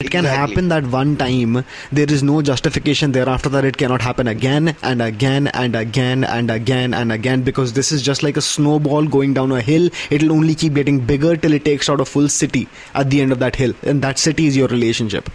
It can Exactly. happen that one time. There is no justification thereafter that it cannot happen again and again and again and again and again because this is just like a snowball going down a hill. It'll only keep getting bigger till it takes out a full city at the end of that hill. And that city is your relationship.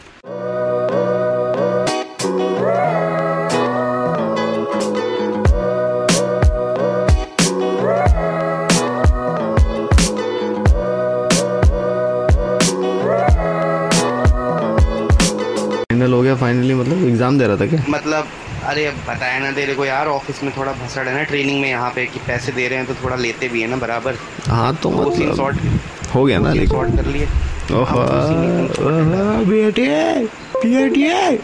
मतलब exam दे रहा था क्या? मतलब अरे बताया ना तेरे को यार ऑफ़िस में थोड़ा भसड़ है ना ट्रेनिंग में यहाँ पे कि पैसे दे रहे हैं तो थोड़ा लेते भी है ना बराबर। हाँ तो मतलब सॉर्ट हो गया ना सॉर्ट कर लिए। बेटे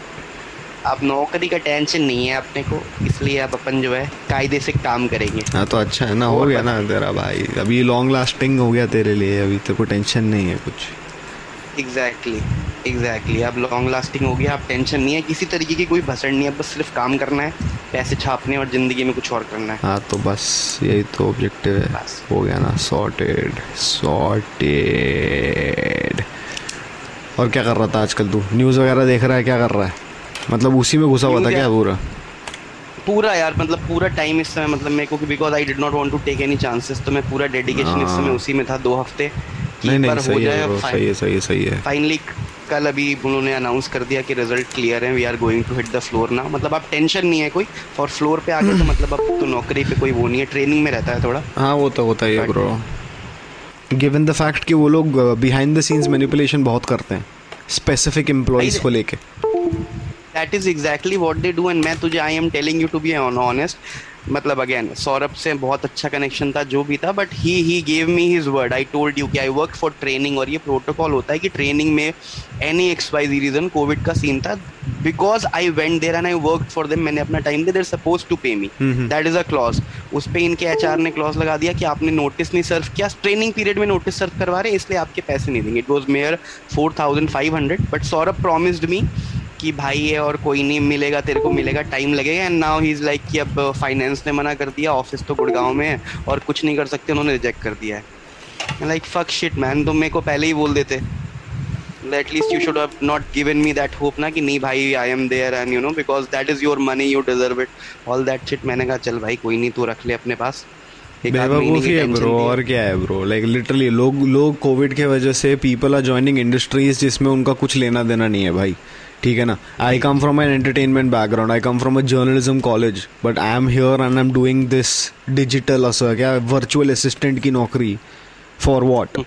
अब नौकरी का टेंशन नहीं है अपने को इसलिए अब अपन जो है कायदे से काम करेंगे। हाँ तो अच्छा है ना हो गया ना तेरा भाई। अभी लॉन्ग लास्टिंग हो गया तेरे लिए अभी तेरे को टेंशन नहीं है कुछ। एग्जैक्टली एग्जैक्टली अब लॉन्ग लास्टिंग हो गया अब टेंशन नहीं है। किसी तरीके की कोई भसड़ नहीं है बस सिर्फ़ काम करना है पैसे छापने और ज़िंदगी में कुछ और करना है। हाँ तो बस यही तो ऑब्जेक्टिव है। बस। हो गया ना सॉर्टेड सॉर्टेड और क्या कर रहा था आजकल तू? न्यूज़ वगैरह देख रहा है क्या कर रहा है? मतलब उसी में घुसा हुआ था क्या पूरा? पूरा यार मतलब पूरा टाइम इस समय मतलब मेरे को because I did not want to take any chances तो मैं पूरा डेडिकेशन इस समय हाँ। उसी में था दो हफ़्ते। नहीं नहीं सही है सही है सही है सही है। फाइनली कल अभी उन्होंने अनाउंस कर दिया कि रिज़ल्ट क्लियर है we are going to hit the floor ना मतलब आप टेंशन नहीं है कोई और फ्लोर पे आ गए तो मतलब अब तो नौकरी पे कोई वो नहीं है ट्रेनिंग में रहता है थोड़ा। हाँ वो तो होता ही है ब्रो गिवन द फैक्ट कि वो लोग बिहाइंड द सीन्स मैनिपुलेशन बहुत करते हैं स्पेसिफिक एम्प्लॉयज़ को लेके। That is exactly what they do and मैं तुझे I am telling you to be honest मतलब अगेन सौरभ से बहुत अच्छा कनेक्शन था जो भी था but he he gave me his word I told you कि आई वर्क फॉर ट्रेनिंग और ये प्रोटोकॉल होता है कि ट्रेनिंग में any X Y Z reason covid का सीन था because I went there and I work for them मैंने अपना टाइम दिया there suppose to pay me. That is a clause उस पर इनके एच आर ने क्लॉज लगा दिया कि आपने नोटिस नहीं सर्व किया। ट्रेनिंग पीरियड में नोटिस सर्व करवा रहे इसलिए आपके पैसे नहीं देंगे। It was mere four thousand five hundred but Saurabh promised me कि भाई है और कोई नहीं मिलेगा तेरे को मिलेगा टाइम लगेगा। And now he is like कि अब फाइनेंस ने मना कर दिया ऑफ़िस तो गुड़गांव में है और कुछ नहीं कर सकते उन्होंने रिजेक्ट कर दिया है। लाइक फक शिट मैन तुम मेरे को पहले ही बोल देते। At least you should have not given me that hope ना कि नहीं भाई I am there and you know because that is your money you deserve it all that shit मैंने कहा चल भाई कोई नहीं तू रख ले अपने पास। बेवकूफ़ी है ब्रो और क्या है ब्रो लाइक लिटरली लोग लोग कोविड के वजह से पीपल आर ज्वाइनिंग इंडस्ट्रीज़ जिसमें उनका कुछ लेना देना नहीं है भाई। ठीक है ना I come from an entertainment background I come from a journalism college but I am here and I am doing this digital असं क्या वर्चुअल असिस्टेंट की नौकरी for what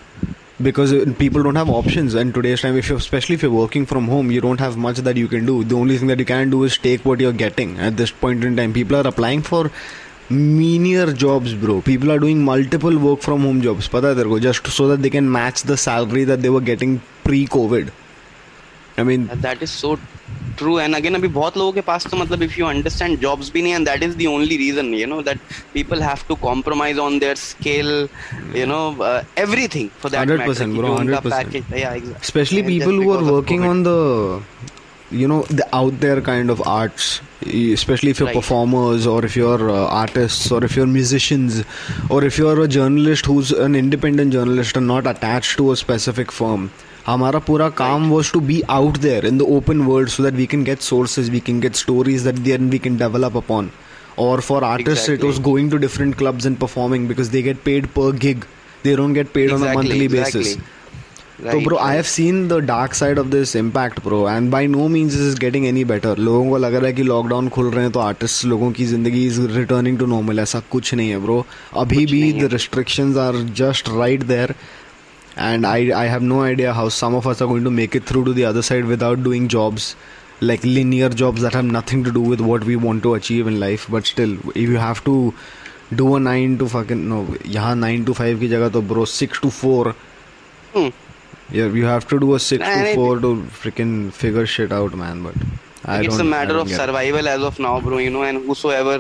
because uh, people don't have options and today's time if you're especially if you're working from home you don't have much that you can do the only thing that you can do is take what you're getting at this point in time people are applying for meaner jobs bro people are doing multiple work from home jobs pata hai tere ko just so that they can match the salary that they were getting pre covid i mean that is so true and again अभी बहुत लोगों के पास तो मतलब if you understand jobs भी नहीं and that is the only reason you know that people have to compromise on their skill you know everything for that 100% bro, 100%. especially people who are working on the you know the out there kind of arts especially if you're Right. performers or if you're uh, artists or if you're musicians or if you're a journalist who's an independent journalist and not attached to a specific firm हमारा पूरा काम was to be out there in the open world so that we can get sources we can get stories that then we can develop upon और for artist it was going to different clubs in performing because they get paid per gig they don't get paid on a monthly basis तो bro I have seen the dark side of this impact bro and by no means is getting any better लोगों को लग रहा है कि lockdown खुल रहे हैं तो आर्टिस्ट लोगों की ज़िंदगी इज़ रिटर्निंग टू नॉर्मल ऐसा कुछ नहीं है ब्रो अभी भी the restrictions are just right there and I, I have no idea how some of us are going to make it through to the other side without doing jobs like linear jobs that have nothing to do with what we want to achieve in life but still if you have to do a 9 to fucking no यहाँ 9 to 5 की जगह तो bro 6 to 4 Hmm. yeah you have to do a 6 And to it- 4 to freaking figure shit out man but I it's don't a matter I don't of get it. survival as of now bro you know and whosoever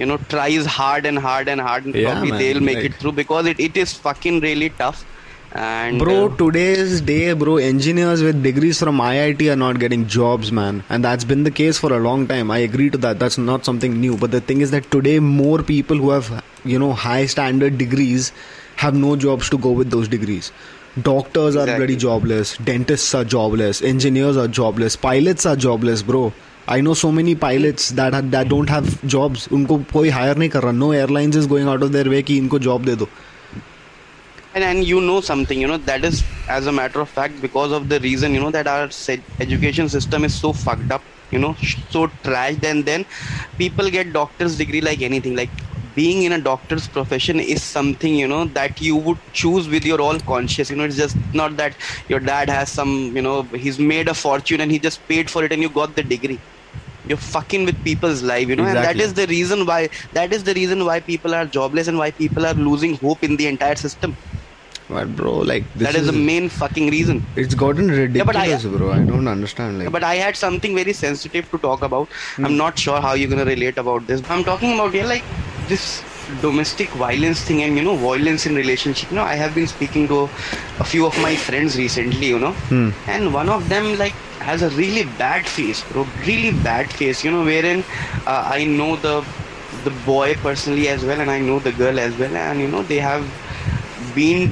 you know tries hard and hard and hard and Yeah, probably man, they'll make like- it through because it, it is fucking really tough and Bro, uh, today's day, bro, engineers with degrees from IIT are not getting jobs, man. And that's been the case for a long time. I agree to that. That's not something new. But the thing is that today, more people who have, you know, high standard degrees have no jobs to go with those degrees. Doctors are Exactly. bloody jobless. Dentists are jobless. Engineers are jobless. Pilots are jobless, bro. I know so many pilots that are, that don't have jobs. उनको कोई hire नहीं कर रहा. No airlines is going out of their way कि इनको job दे दो. and and you know something you know that is as a matter of fact because of the reason you know that our education system is so fucked up you know so trashed and then people get doctor's degree like anything. Like being in a doctor's profession is something you know that you would choose with your all conscious you know it's just not that your dad has some you know he's made a fortune and he just paid for it and you got the degree. You're fucking with people's life you know and that Exactly. is the reason why that is the reason why people are jobless and why people are losing hope in the entire system But bro, like this that is, the main fucking reason It's gotten ridiculous, but I- bro. I don't understand. Like, but i had something very sensitive to talk about i'm not sure how you're to relate about this i'm talking about here like this domestic violence thing and you know violence in relationship you know i have been speaking to a few of my friends recently you know Hmm. and one of them like has a really bad face bro really bad face you know wherein uh, i know the the boy personally as well and i know the girl as well and you know they have been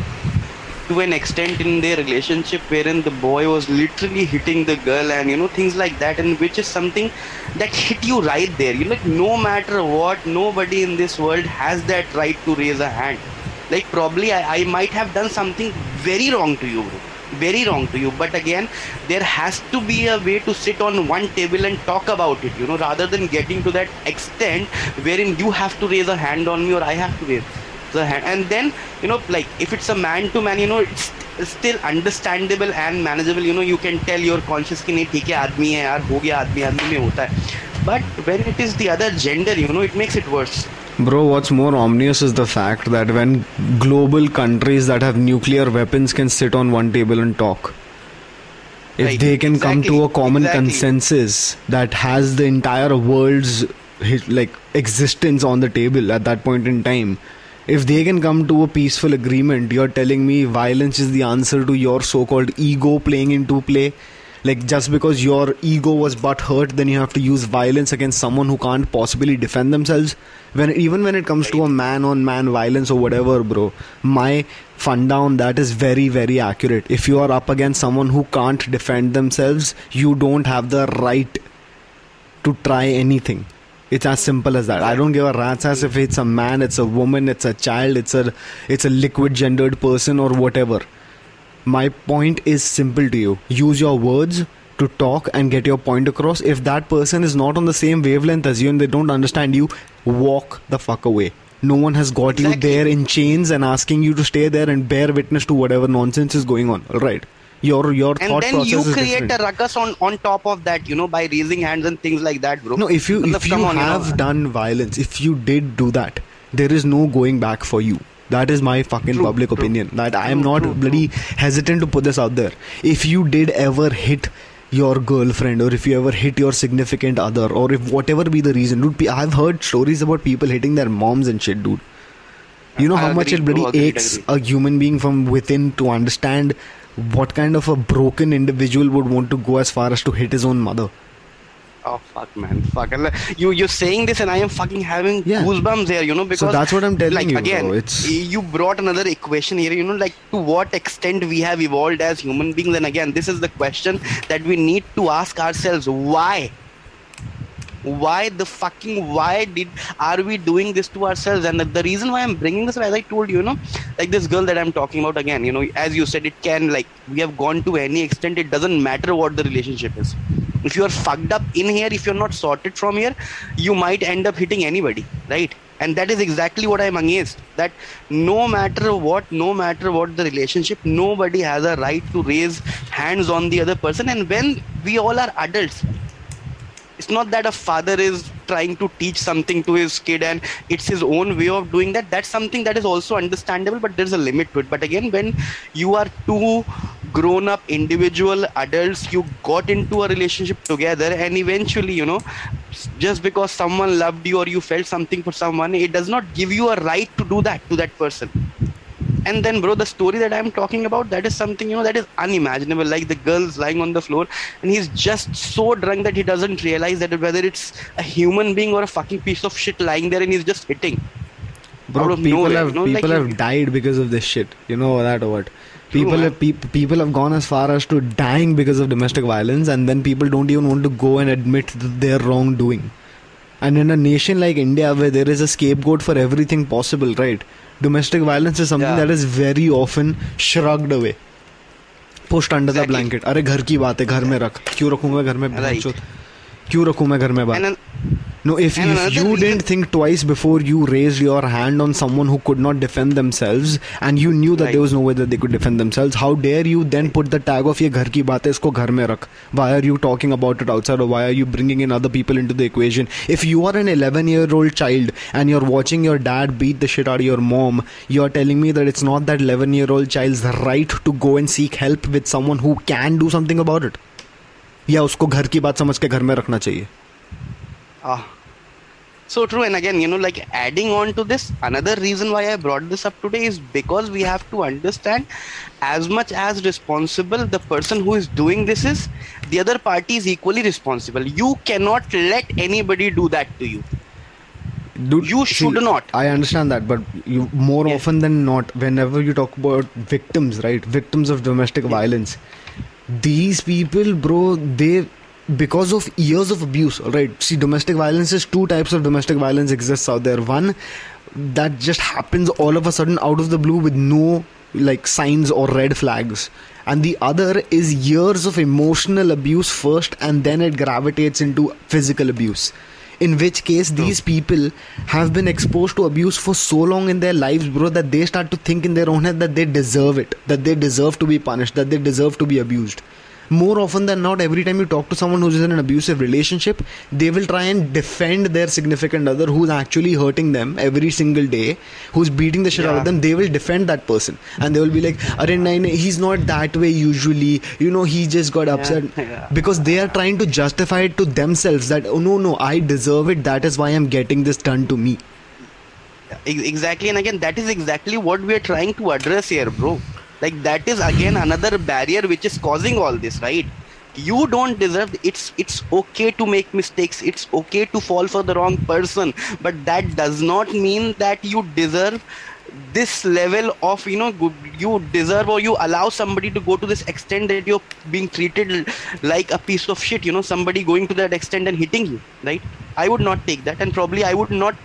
to an extent in their relationship wherein the boy was literally hitting the girl and you know things like that and which is something that hit you right there. You like no matter what nobody in this world has that right to raise a hand. Like probably I, I might have done something very wrong to you very wrong to you. But again there has to be a way to sit on one table and talk about it you know rather than getting to that extent wherein you have to raise a hand on me or i have to raise the hand and then you know like if it's a man to man you know it's still understandable and manageable you know you can tell your conscious ki nahi aadmi hai yaar ho gaya aadmi aadmi mein hota hai but when it is the other gender you know it makes it worse Bro, what's more ominous is the fact that when global countries that have nuclear weapons can sit on one table and talk. If right. they can exactly. come to a common exactly. consensus that has the entire world's like existence on the table at that point in time, if they can come to a peaceful agreement, you're telling me violence is the answer to your so-called ego playing into play. Like just because your ego was but hurt, then you have to use violence against someone who can't possibly defend themselves. When even when it comes to a man-on-man violence or whatever, bro, my fun down that is very very accurate. If you are up against someone who can't defend themselves, you don't have the right to try anything. It's as simple as that. I don't give a rat's ass if it's a man, it's a woman, it's a child, it's a it's a liquid gendered person or whatever. My point is simple to you. Use your words to talk and get your point across. If that person is not on the same wavelength as you and they don't understand you, walk the fuck away. No one has got you there in chains and asking you to stay there and bear witness to whatever nonsense is going on. All right. Your your and thought then you create different. a ruckus on on top of that you know by raising hands and things like that bro No, if you if you on, have know. done violence, if you did do that, there is no going back for you. That is my fucking True, public true. opinion. That I am not bloody hesitant to put this out there. If you did ever hit your girlfriend or if you ever hit your significant other or if whatever be the reason, dude, I've heard stories about people hitting their moms and shit, dude. You know how much it bloody aches agreed. a human being from within to understand what kind of a broken individual would want to go as far as to hit his own mother. Oh fuck, man, fuck! You you're saying this, and I am fucking having Yeah. goosebumps here. You know because so that's what I'm telling like, you, Again, bro. It's- you brought another equation here. You know, like to what extent we have evolved as human beings, and again, this is the question that we need to ask ourselves: Why? Why the fucking why did are we doing this to ourselves? And the, reason why I'm bringing this, as I told you, you know, like this girl that I'm talking about again. You know, as you said, it can like we have gone to any extent. It doesn't matter what the relationship is if you're fucked up in here if you're not sorted from here you might end up hitting anybody right and that is exactly what i'm against that no matter what no matter what the relationship nobody has a right to raise hands on the other person and when we all are adults it's not that a father is trying to teach something to his kid and it's his own way of doing that. That's something that is also understandable but there's a limit to it. But again when you are two grown up individual adults you got into a relationship together and eventually you know just because someone loved you or you felt something for someone it does not give you a right to do that to that person and then bro the story that i'm talking about that is something you know that is unimaginable like the girl's lying on the floor and he's just so drunk that he doesn't realize that whether it's a human being or a fucking piece of shit lying there and he's just hitting Bro, people nowhere, have you know, people like have died because of this shit. You know that or what? people have, peop people have gone as far as to dying because of domestic violence and then people don't even want to go and admit their wrongdoing and in a nation like india where there is a scapegoat for everything possible right domestic violence is something Yeah. that is very often shrugged away pushed under the blanket अरे घर की बात है घर में रख क्यों रखूँगा घर में Right. क्यों रखूँ मैं घर में बात no, if, And if another you reason- didn't think twice before you raised your hand on someone who could not defend themselves and you knew that Right. there was no way that they could defend themselves, how dare you then put the tag of ये घर की बात है इसको घर में रख? Why are you talking about it outside or why are you bringing in other people into the equation? If you are an 11 year old child and you're watching your dad beat the shit out of your mom, you're telling me that it's not that 11 year old child's right to go and seek help with someone who can do something about it? या उसको घर की बात समझ के घर में रखना चाहिए Ah. So true, and again, you know, like adding on to this, another reason why I brought this up today is because we have to understand as much as responsible the person who is doing this is, the other party is equally responsible. You cannot let anybody do that to you. Dude, You should not. I understand that, but you more Yeah. often than not, whenever you talk about victims, right? Victims of domestic violence, these people, bro, they because of years of abuse, right? See, domestic violence is two types of domestic violence exists out there. One that just happens all of a sudden out of the blue with no like signs or red flags. And the other is years of emotional abuse first and then it gravitates into physical abuse. In which case these people have been exposed to abuse for so long in their lives bro that they start to think in their own head that they deserve it that they deserve to be punished that they deserve to be abused more often than not every time you talk to someone who's in an abusive relationship they will try and defend their significant other who's actually hurting them every single day who's beating the shit out of them. They will defend that person. And they will be like nahi, he's not that way usually. You know he just got upset. yeah. because they are trying to justify it to themselves that oh no no i deserve it. That is why i'm getting this done to me. Exactly, and again, that is exactly what we are trying to address here, bro. Like that is again another barrier which is causing all this, right? You don't deserve. It's it's okay to make mistakes. It's okay to fall for the wrong person, but that does not mean that you deserve this level of you know you deserve or you allow somebody to go to this extent that you're being treated like a piece of shit you know somebody going to that extent and hitting you right i would not take that and probably i would not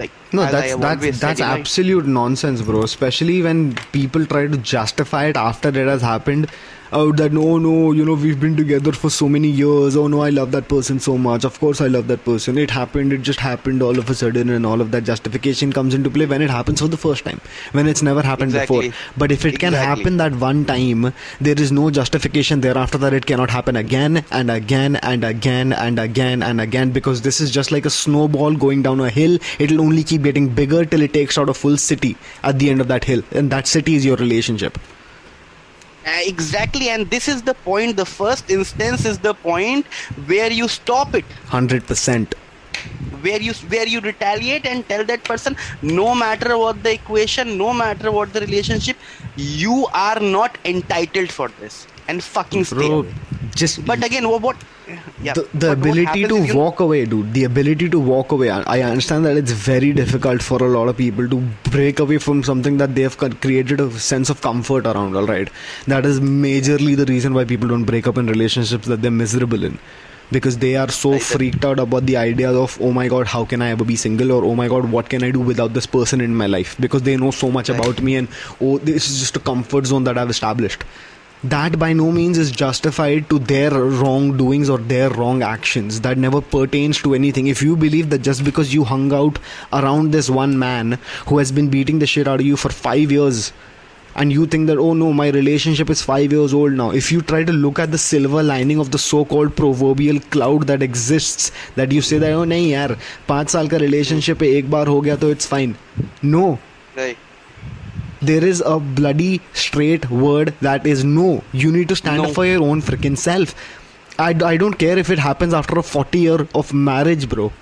like No, that's that's that's absolute nonsense, bro. Especially when people try to justify it after it has happened. Oh, that no, no, you know, we've been together for so many years. Oh no, I love that person so much. Of course, I love that person. It happened. It just happened all of a sudden, and all of that justification comes into play when it happens for the first time, when it's never happened Exactly. before. But if it can happen that one time, there is no justification thereafter that it cannot happen again and again and again and again and again because this is just like a snowball going down a hill. It'll only keep getting bigger till it takes out a full city at the end of that hill, and that city is your relationship. Uh, exactly and this is the point the first instance is the point where you stop it Hundred percent. where you where you retaliate and tell that person no matter what the equation no matter what the relationship you are not entitled for this and fucking stay Bro, away. just but again what, what yeah the, the ability to you walk away dude. The ability to walk away. I, I understand that it's very difficult for a lot of people to break away from something that they have created a sense of comfort around all right that is majorly the reason why people don't break up in relationships that they're miserable in. Because they are so freaked out about the idea of oh my god how can i ever be single? Or oh my god what can i do without this person in my life? Because they know so much about me and oh this is just a comfort zone that i've established that by no means is justified to their wrongdoings or their wrong actions. That never pertains to anything. If you believe that just because you hung out around this one man who has been beating the shit out of you for 5 years and you think that oh no my relationship is 5 years old now. If you try to look at the silver lining of the so called proverbial cloud that exists that you say that oh nahi yaar 5 saal ka relationship ho gaya to it's fine. No. Right there is a bloody straight word that is no. You need to stand No. up for your own freaking self. I, I don't care if it happens after a 40 year of marriage, bro.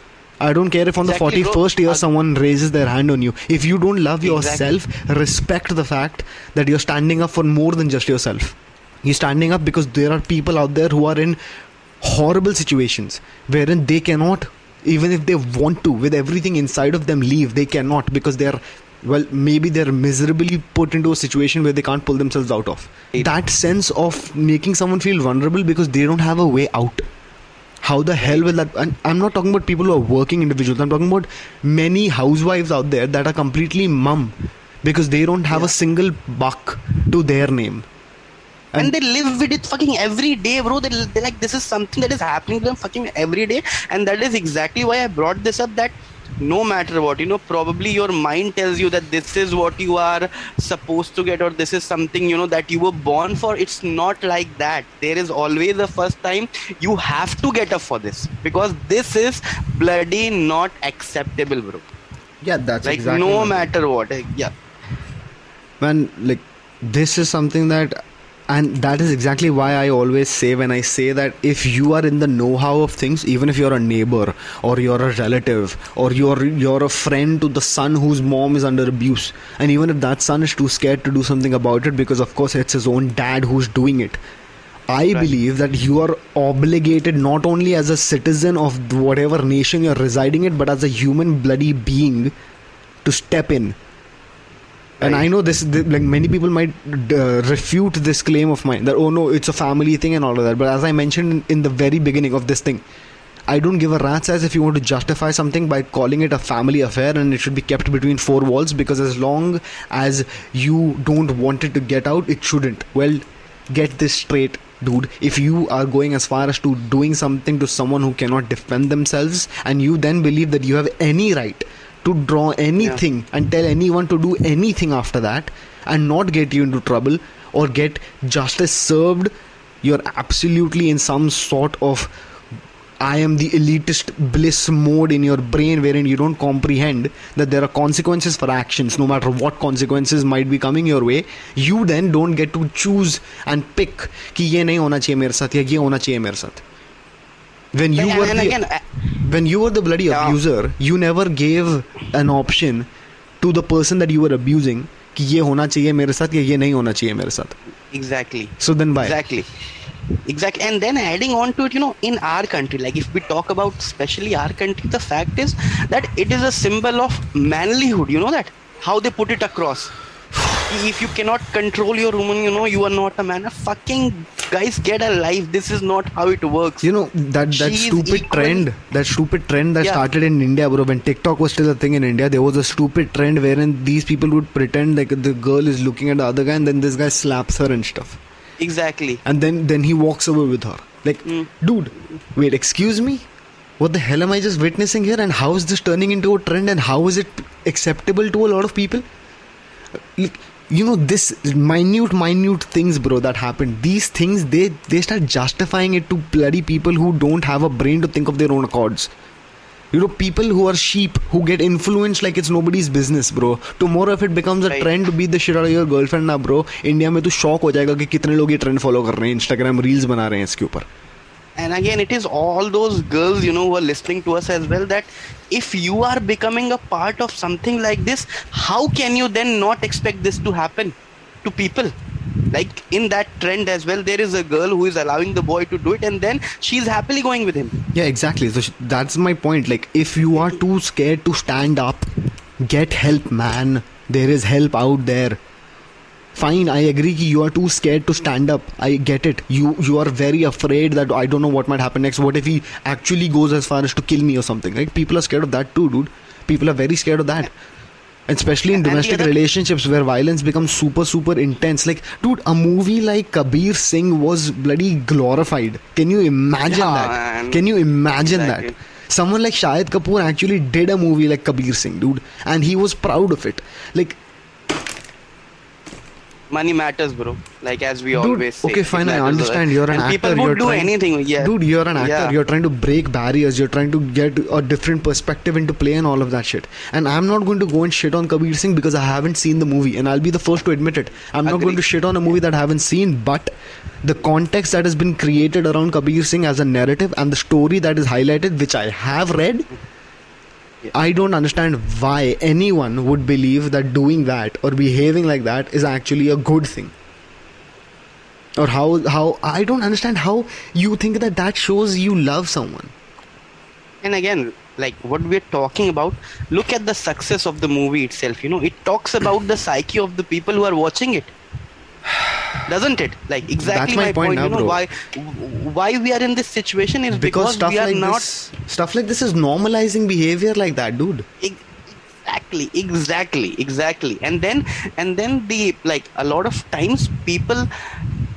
I don't care if on Exactly, the bro. 41st year Uh, someone raises their hand on you. If you don't love Exactly. yourself, respect the fact that you're standing up for more than just yourself. You're standing up because there are people out there who are in horrible situations wherein they cannot, even if they want to, with everything inside of them, leave. They cannot because they're well maybe they're miserably put into a situation where they can't pull themselves out of. That sense of making someone feel vulnerable because they don't have a way out. How the hell will that and i'm not talking about people who are working individuals. I'm talking about many housewives out there that are completely mum because they don't have a single buck to their name. And, they live with it fucking every day bro. They, they like this is something that is happening to them fucking every day. And that is exactly why i brought this up that no matter what you know probably your mind tells you that this is what you are supposed to get or this is something you know that you were born for. It's not like that. There is always a first time. You have to get up for this because this is bloody not acceptable bro. Yeah that's like no matter what eh, yeah. Man like this is something that and that is exactly why i always say when i say that if you are in the know-how of things even if you're a neighbor or you're a relative or you're you're a friend to the son whose mom is under abuse and even if that son is too scared to do something about it because of course it's his own dad who's doing it I Right. believe that you are obligated not only as a citizen of whatever nation you're residing in, but as a human bloody being to step in. And Right. I know this, th- like many people might uh, refute this claim of mine that, oh no, it's a family thing and all of that. But as I mentioned in the very beginning of this thing, I don't give a rat's ass if you want to justify something by calling it a family affair and it should be kept between four walls because as long as you don't want it to get out, it shouldn't. Well, get this straight, dude. If you are going as far as to doing something to someone who cannot defend themselves and you then believe that you have any right to draw anything and tell anyone to do anything after that and not get you into trouble or get justice served, you're absolutely in some sort of I am the elitist bliss mode in your brain wherein you don't comprehend that there are consequences for actions, no matter what consequences might be coming your way. You then don't get to choose and pick कि ये नहीं होना चाहिए मेरे साथ या ये होना चाहिए मेरे साथ. When you were and the, again uh, when you were the bloody Yeah. abuser, you never gave an option to the person that you were abusing कि ये होना चाहिए मेरे साथ या ये नहीं होना चाहिए मेरे साथ. exactly So then why? exactly exactly and then adding on to it you know in our country like if we talk about especially our country the fact is that it is a symbol of manlyhood you know that how they put it across if you cannot control your woman you know you are not a man fucking guys get a life this is not how it works You know that that She's stupid equal- trend, that stupid trend that Yeah. started in India, bro. When TikTok was still a thing in India, there was a stupid trend wherein these people would pretend like the girl is looking at the other guy, and then this guy slaps her and stuff, exactly and then then he walks away with her. Like, Mm. dude, wait, excuse me, what the hell am I just witnessing here? And how is this turning into a trend? And how is it acceptable to a lot of people? Like, you know this minute minute things bro that happen these things they they start justifying it to bloody people who don't have a brain to think of their own accords you know people who are sheep who get influenced like it's nobody's business bro tomorrow if it becomes a Right. trend to beat the shit out of your girlfriend ना bro India में तो shock हो जाएगा कि कितने लोग ये trend follow कर रहे हैं इंस्टाग्राम रील्स बना रहे हैं इसके ऊपर and again it is all those girls you know who are listening to us as well that if you are becoming a part of something like this how can you then not expect this to happen to people like in that trend as well there is a girl who is allowing the boy to do it and then she's happily going with him Yeah, exactly. So that's my point. Like, if you are too scared to stand up, get help, man. There is help out there. Fine, I agree. ki You are too scared to stand up. I get it. You you are very afraid that I don't know what might happen next. What if he actually goes as far as to kill me or something? Right? People are scared of that too, dude. People are very scared of that. Especially in domestic other- relationships where violence becomes super super intense. Like, dude, a movie like Kabir Singh was bloody glorified. Can you imagine Yeah, that? man. Can you imagine Exactly. that? Someone like Shahid Kapoor actually did a movie like Kabir Singh, dude, and he was proud of it. Like, money matters bro like as we dude, always say okay, fine, I understand. You're an and actor. people would do trying, anything yeah Dude, you're an actor. Yeah. You're trying to break barriers. You're trying to get a different perspective into play and all of that shit. And I'm not going to go and shit on Kabir Singh because I haven't seen the movie, and I'll be the first to admit it. I'm not going to shit on a movie that I haven't seen, but the context that has been created around Kabir Singh as a narrative and the story that is highlighted, which I have read. I don't understand why anyone would believe that doing that or behaving like that is actually a good thing. Or how how i don't understand how you think that that shows you love someone. And again like what we're talking about look at the success of the movie itself. You know it talks about the psyche of the people who are watching it doesn't it? Like exactly my my, point point, now, you know bro. why why we are in this situation is because because, stuff we are like not this stuff like this is normalizing behavior like that dude. Exactly exactly exactly. And then and then the like a lot of times people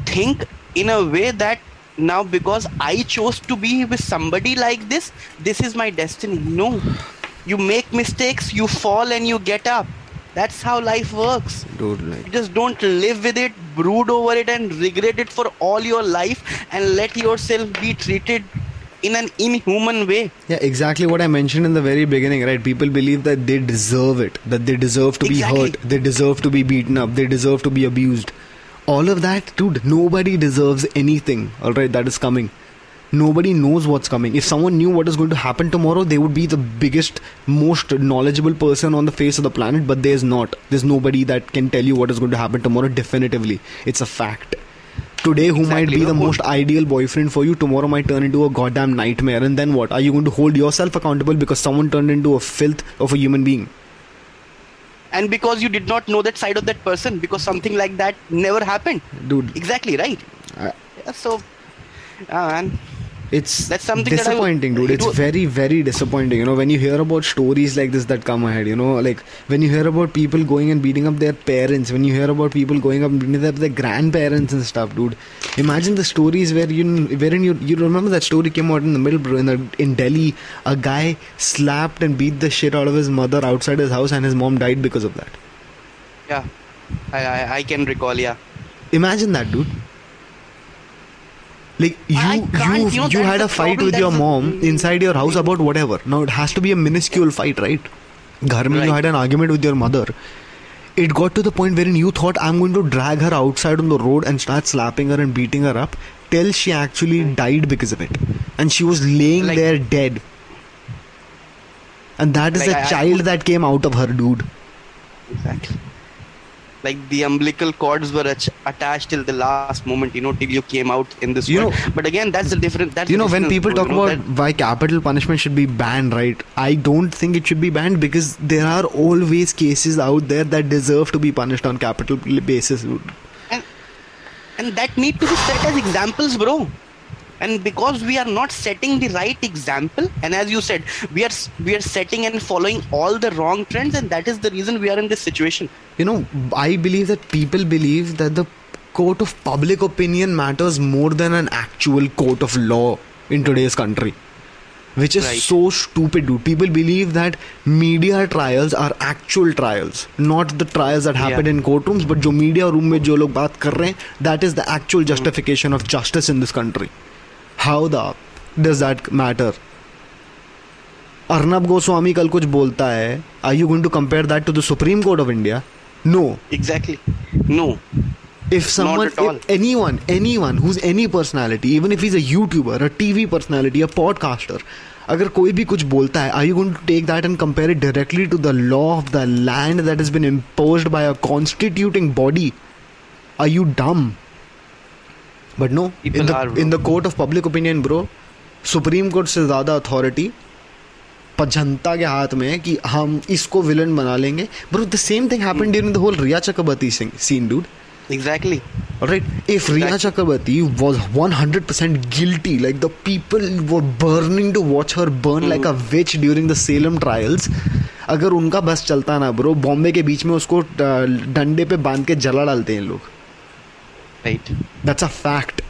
think in a way that now because i chose to be with somebody like this this is my destiny. No. You make mistakes you fall and you get up that's how life works dude like you just don't live with it brood over it and regret it for all your life and let yourself be treated in an inhuman way Yeah, exactly what I mentioned in the very beginning, right? People believe that they deserve it, that they deserve to Exactly. be hurt, they deserve to be beaten up, they deserve to be abused. All of that, dude, nobody deserves anything, alright, that is coming. Nobody knows what's coming. If someone knew what is going to happen tomorrow, they would be the biggest, most knowledgeable person on the face of the planet, but there's not. There's nobody that can tell you what is going to happen tomorrow definitively. It's a fact. Today, who might be the most ideal boyfriend for you tomorrow might turn into a goddamn nightmare and then what are you going to hold yourself accountable because someone turned into a filth of a human being and because you did not know that side of that person because something like that never happened dude exactly right I- yeah, so uh, man it's That's something that would- disappointing dude. It it's would- very very disappointing. You know when you hear about stories like this that come ahead you know like when you hear about people going and beating up their parents when you hear about people going up and beating up their grandparents and stuff dude. Imagine the stories where you wherein you you remember that story came out in the middle bro in, the, in delhi. A guy slapped and beat the shit out of his mother outside his house and his mom died because of that. Yeah. I, I i can recall yeah. Imagine that dude like you you you had a fight with your mom inside your house about whatever. Now it has to be a minuscule fight right? Ghar right. you had an argument with your mother. It got to the point wherein you thought i'm going to drag her outside on the road and start slapping her and beating her up till she actually died because of it. And she was laying like, there dead. And that is like a I, child I, that came out of her dude. Exactly like the umbilical cords were ach- attached till the last moment you know till you came out in this You world. know- but again that's the different that's you know when people talk about why capital punishment should be banned right? I don't think it should be banned because there are always cases out there that deserve to be punished on capital basis. And, and that need to be set as examples bro and because we are not setting the right example and as you said we are we are setting and following all the wrong trends and that is the reason we are in this situation you know i believe that people believe that the court of public opinion matters more than an actual court of law in today's country which is right. so stupid dude people believe that media trials are actual trials not the trials that happen yeah. in courtrooms but jo media room mein jo log baat kar rahe that is the actual hmm. justification mm. of justice in this country how the does that matter Arnab Goswami कल कुछ बोलता है I you going to compare that to the supreme court of India no exactly no if if someone if anyone anyone who's any personality even if is a youtuber a tv personality a podcaster अगर कोई भी कुछ बोलता है I you going to take that and compare it directly to the law of the land that is been impose by a constituting body I you dumb but no People in the are, bro. in the court of public opinion bro supreme court से ज़्यादा authority जनता के हाथ में है कि हम इसको villain बना लेंगे bro the same thing happened during the whole Rhea Chakraborty scene dude exactly Alright, if exactly. Riya Chakrabarti was 100% guilty, like the people were burning to watch her burn mm. like a witch during the Salem trials, अगर उनका बस चलता ना bro Bombay के बीच में उसको अ, डंडे पे बाँध के जला डालते हैं लोग right that's a fact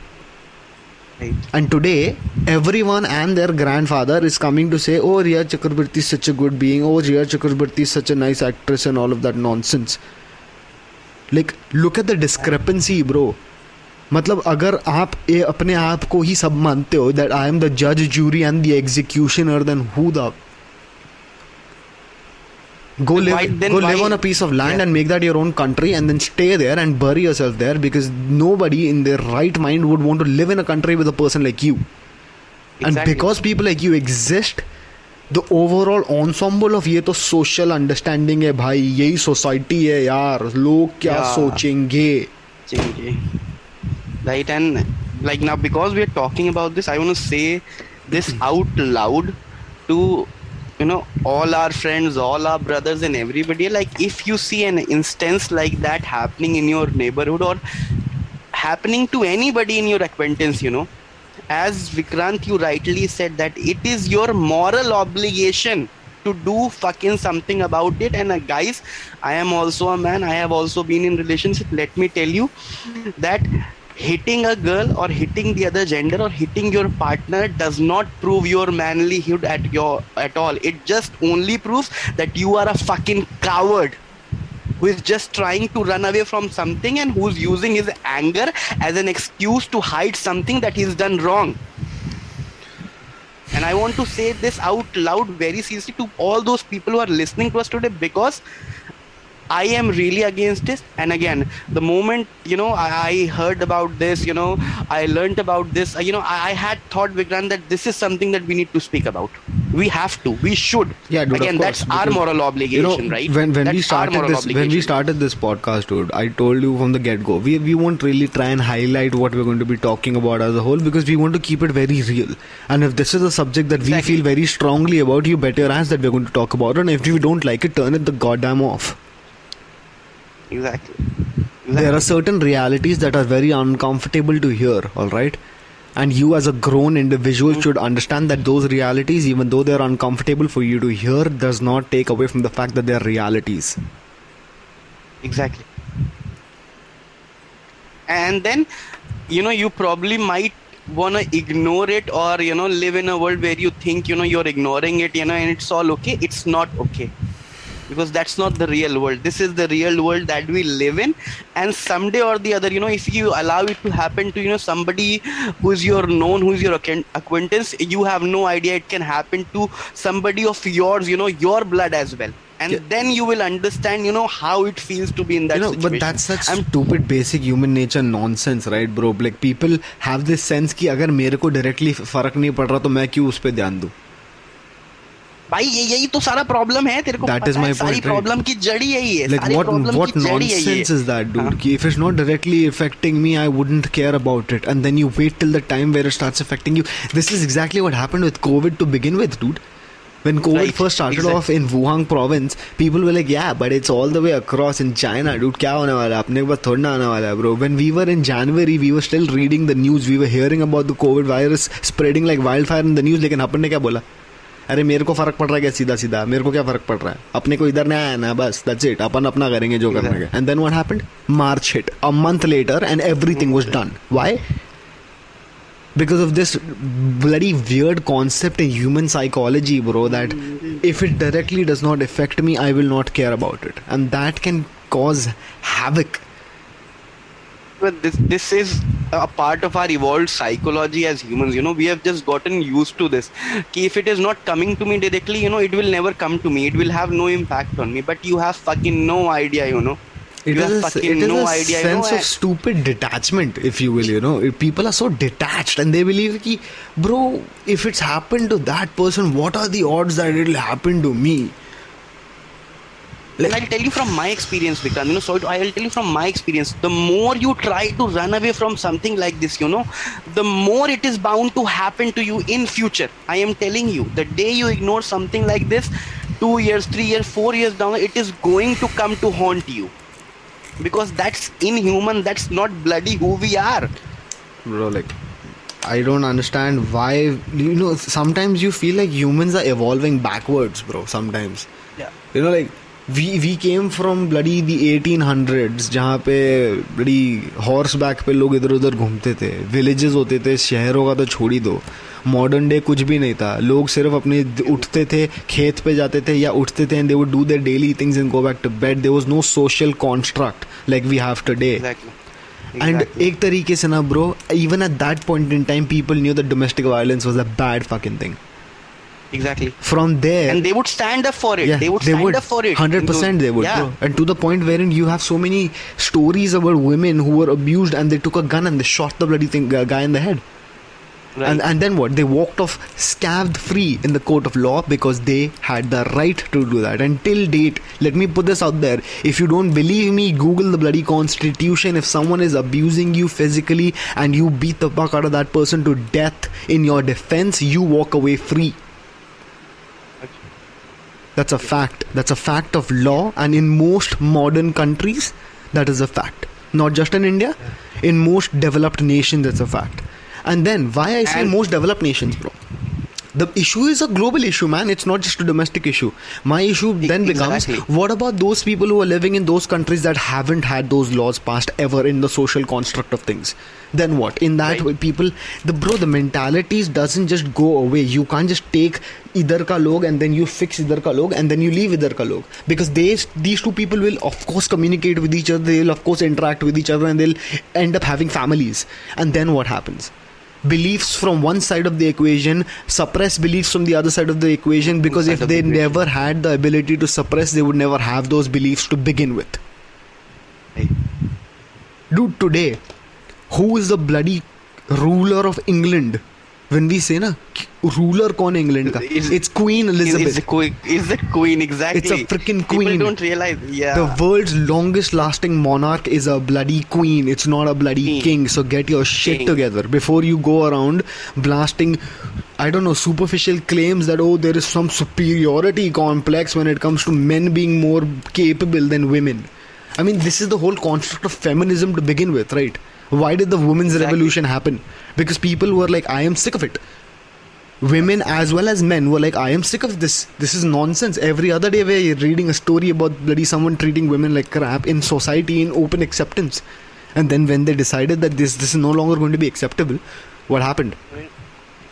right And today, everyone and their grandfather is coming to say, Oh, Riya Chakrabarti is such a good being. Oh, Riya Chakrabarti is such a nice actress, and all of that nonsense. Like, look at the discrepancy, bro. मतलब अगर आप ये अपने आप को ही सब मानते हो दैट आई एम द जज jury and the executioner then who the go Then live why- then go why- live on a piece of land Yeah. and make that your own country and then stay there and bury yourself there because nobody in their right mind would want to live in a country with a person like you and Exactly. because people like you exist the overall ensemble of ये तो social understanding है भाई यही society है यार लोग क्या Yeah. सोचेंगे Chingy. Right, and like now because we are talking about this, I want to say this out loud to you know all our friends all our brothers and everybody like if you see an instance like that happening in your neighborhood or happening to anybody in your acquaintance you know as vikrant you rightly said that it is your moral obligation to do fucking something about it. And uh, guys i am also a man. I have also been in relationship. Let me tell you that hitting a girl or hitting the other gender or hitting your partner does not prove your manlyhood at your at all. It just only proves that you are a fucking coward who is just trying to run away from something and who's using his anger as an excuse to hide something that he's done wrong. And i want to say this out loud very seriously to all those people who are listening to us today because I am really against this. And again, the moment you know I, I heard about this, you know, I learned about this. Uh, you know, I, I, had thought, Vikrant, that this is something that we need to speak about. We have to. We should. Yeah, dude, again, course, that's our moral obligation, you know, right? When when that's we started this when we started this podcast, dude, I told you from the get go, we we won't really try and highlight what we're going to be talking about as a whole because we want to keep it very real. And if this is a subject that exactly. we feel very strongly about, you bet your ass that we're going to talk about it. And if you don't like it, turn it the goddamn off. Exactly. exactly. There are certain realities that are very uncomfortable to hear, alright? And you, as a grown individual, mm-hmm. should understand that those realities, even though they're uncomfortable for you to hear, does not take away from the fact that they're realities. Exactly. And then, you know, you probably might want to ignore it or, you know, live in a world where you think, you know, you're ignoring it, you know, and it's all okay. It's not okay because that's not the real world. This is the real world that we live in. And someday or the other you know if you allow it to happen to you know somebody who's your known who's your acquaintance you have no idea it can happen to somebody of yours you know your blood as well. And yeah. then you will understand you know how it feels to be in that you know, situation. but that's such I'm, stupid basic human nature nonsense right bro? Like people have this sense ki agar mere ko directly farak nahi pad raha to main kyun us pe dhyan भाई ये यही तो सारा problem है तेरे को that is my है, सारी प्रॉब्लम की जड़ यही है like what what nonsense is that dude हाँ? if it's not directly affecting me I wouldn't care about it and then you wait till the time where it starts affecting you this is exactly what happened with covid to begin with dude when COVID right, first started exactly. off in Wuhan province, people were like, yeah, but it's all the way across in China, dude. क्या होने वाला है अपने पास थोड़ा आने वाला है bro. When we were in January, we were still reading the news. We were hearing about the COVID virus spreading like wildfire in the news. लेकिन अपन ने क्या बोला अरे मेरे को फ़र्क पड़ रहा है क्या सीधा सीधा मेरे को क्या फ़र्क पड़ रहा है अपने को इधर नहीं आया ना बस दैट्स इट अपन अपना करेंगे जो करना है and then what happened March hit a month later and everything was done why because of this bloody weird concept in human psychology bro that if it directly does not affect me i will not care about it and that can cause havoc this this is a part of our evolved psychology as humans you know. We have just gotten used to this. If it is not coming to me directly you know it will never come to me. It will have no impact on me. But you have fucking no idea you know. It you is, it is no a idea, sense you know, of stupid detachment, if you will. You know, people are so detached and they believe, ki, bro, if it's happened to that person, what are the odds that it'll happen to me? Like, I'll tell you from my experience, Vikrant. You know, so I'll tell you from my experience. The more you try to run away from something like this, you know, the more it is bound to happen to you in future. I am telling you, the day you ignore something like this, two years, three years, four years down, it is going to come to haunt you. Because that's inhuman. That's not bloody who we are. Bro, like, I don't understand why. You know, sometimes you feel like humans are evolving backwards, bro. Sometimes. Yeah. You know, like we we came from bloody the eighteen hundreds जहाँ पे बड़ी horse back पे लोग इधर उधर घूमते थे। Villages होते थे शहरों का तो छोड़ ही दो। मॉडर्न डे कुछ भी नहीं था। लोग सिर्फ़ अपने उठते थे खेत पे जाते थे या उठते थे and they would do their daily things in go back to bed there was no social construct like we have today and एक तरीके से ना bro even at that point in time people knew that domestic violence was a bad fucking thing exactly from there and they would stand up for it yeah, they would they stand would. up for it 100% they would yeah. and to the point wherein you have so many stories about women who were abused and they took a gun and they shot the bloody thing, uh, guy in the head Right. And, and then what? They walked off scathed free in the court of law because they had the right to do that. Until date, let me put this out there. If you don't believe me, Google the bloody constitution. If someone is abusing you physically and you beat the fuck out of that person to death in your defense, you walk away free That's a fact. That's a fact of law, and in most modern countries, that is a fact. Not just in India, in most developed nations, that's a fact. And then, why I say And- most developed nations, bro? The issue is a global issue, man. It's not just a domestic issue. My issue then becomes what about those people who are living in those countries that haven't had those laws passed ever in the social construct of things? Then what? In that Right. way, people, the bro, the mentalities doesn't just go away. You can't just take idhar ka log and then you fix idhar ka log and then you leave idhar ka log because they, these two people will of course communicate with each other. They'll of course interact with each other and they'll end up having families. And then what happens? Beliefs from one side of the equation suppress beliefs from the other side of the equation because if of the they never had the ability to suppress, they would never have those beliefs to begin with. Right. Dude, today, who is the bloody ruler of England? when we say na ruler kon England ka, it's, it's Queen Elizabeth. Is the, the Queen exactly. It's a freaking Queen. People don't realize. Yeah. The world's longest lasting monarch is a bloody Queen. It's not a bloody king. king so get your shit king. together before you go around blasting. I don't know superficial claims that oh there is some superiority complex when it comes to men being more capable than women. I mean this is the whole construct of feminism to begin with, right? Why did the women's Exactly. revolution happen? Because people were like, I am sick of it. Women as well as men were like i am sick of this. This is nonsense. Every other day we're reading a story about bloody someone treating women like crap in society in open acceptance. And then when they decided that this this is no longer going to be acceptable what happened?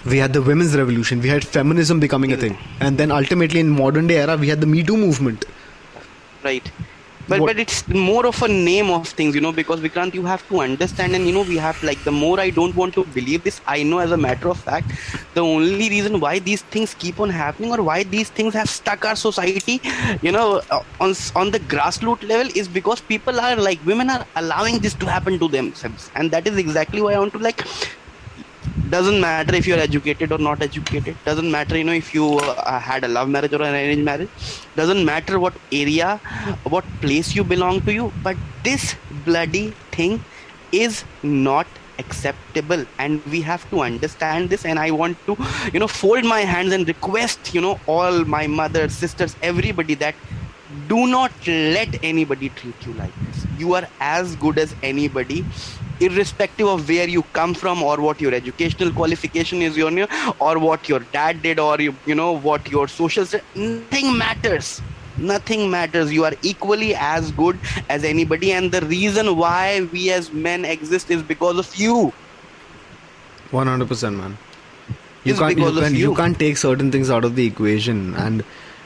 We had the women's revolution. We had feminism becoming a thing. And then ultimately in modern day era we had the me too movement. Right but What- but it's more of a name of things you know because Vikrant you have to understand and you know we have like the more I don't want to believe this I know as a matter of fact the only reason why these things keep on happening or why these things have stuck our society you know uh, on on the grassroots level is because people are like women are allowing this to happen to themselves. And that is exactly why I want to like doesn't matter if you're educated or not educated. Doesn't matter you know if you uh, had a love marriage or an arranged marriage. Doesn't matter what area what place you belong to you. But this bloody thing is not acceptable. And we have to understand this. And i want to you know fold my hands and request you know all my mothers sisters everybody that do not let anybody treat you like this. You are as good as anybody irrespective of where you come from or what your educational qualification is you know, or what your dad did or you, you know what your social st- nothing matters. Nothing matters. You are equally as good as anybody. And the reason why we as men exist is because of you. 100% man. You It's can't you, can, you you. can't take certain things out of the equation. And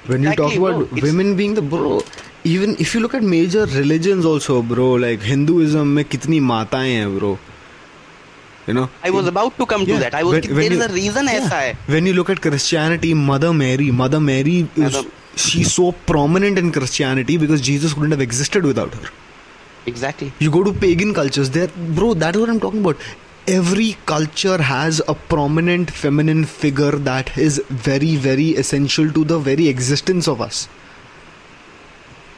when you talk about bro. Women being the bro even if you look at major religions also bro like hinduism में कितनी माताएं हैं bro you know i was about to come to Yeah, that i was when- when there is you- a reason yeah. ऐसा है when you look at christianity mother mary mother mary is Mother- she's so prominent in christianity because jesus couldn't have existed without her exactly you go to pagan cultures there bro that's what i'm talking about every culture has a prominent feminine figure that is very very essential to the very existence of us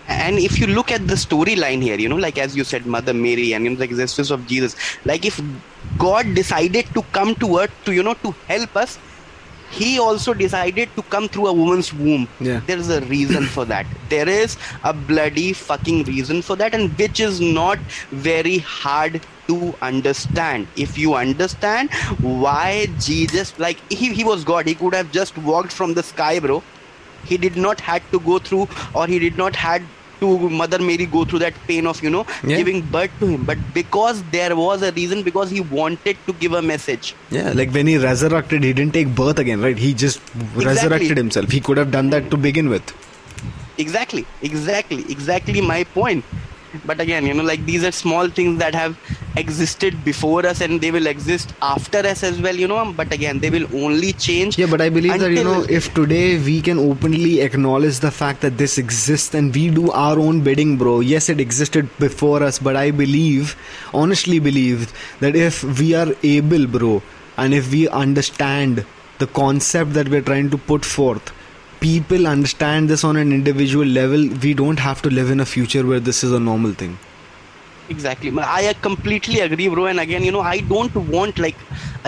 and if you look at the storyline here you know like as you said mother mary and you know, the existence of jesus like if god decided to come to earth to you know to help us he also decided to come through a woman's womb. Yeah. there's a reason for that. There is a bloody fucking reason for that and which is not very hard to understand. If you understand why jesus like he, he was god. He could have just walked from the sky bro he did not had to go through or he did not had to mother mary go through that pain of you know Yeah. giving birth to him. But because there was a reason because he wanted to give a message. Yeah like when he resurrected he didn't take birth again right? He just resurrected himself. He could have done that to begin with. Exactly. Exactly. Exactly my point but again you know like these are small things that have existed before us and they will exist after us as well you know but again they will only change Yeah, but I believe that you know, if today we can openly acknowledge the fact that this exists and we do our own bidding, bro. Yes, it existed before us, but I believe, honestly believe, that if we are able, bro, and if we understand the concept that we're trying to put forth, people understand this on an individual level, we don't have to live in a future where this is a normal thing. exactly. I completely agree bro. And again you know i don't want like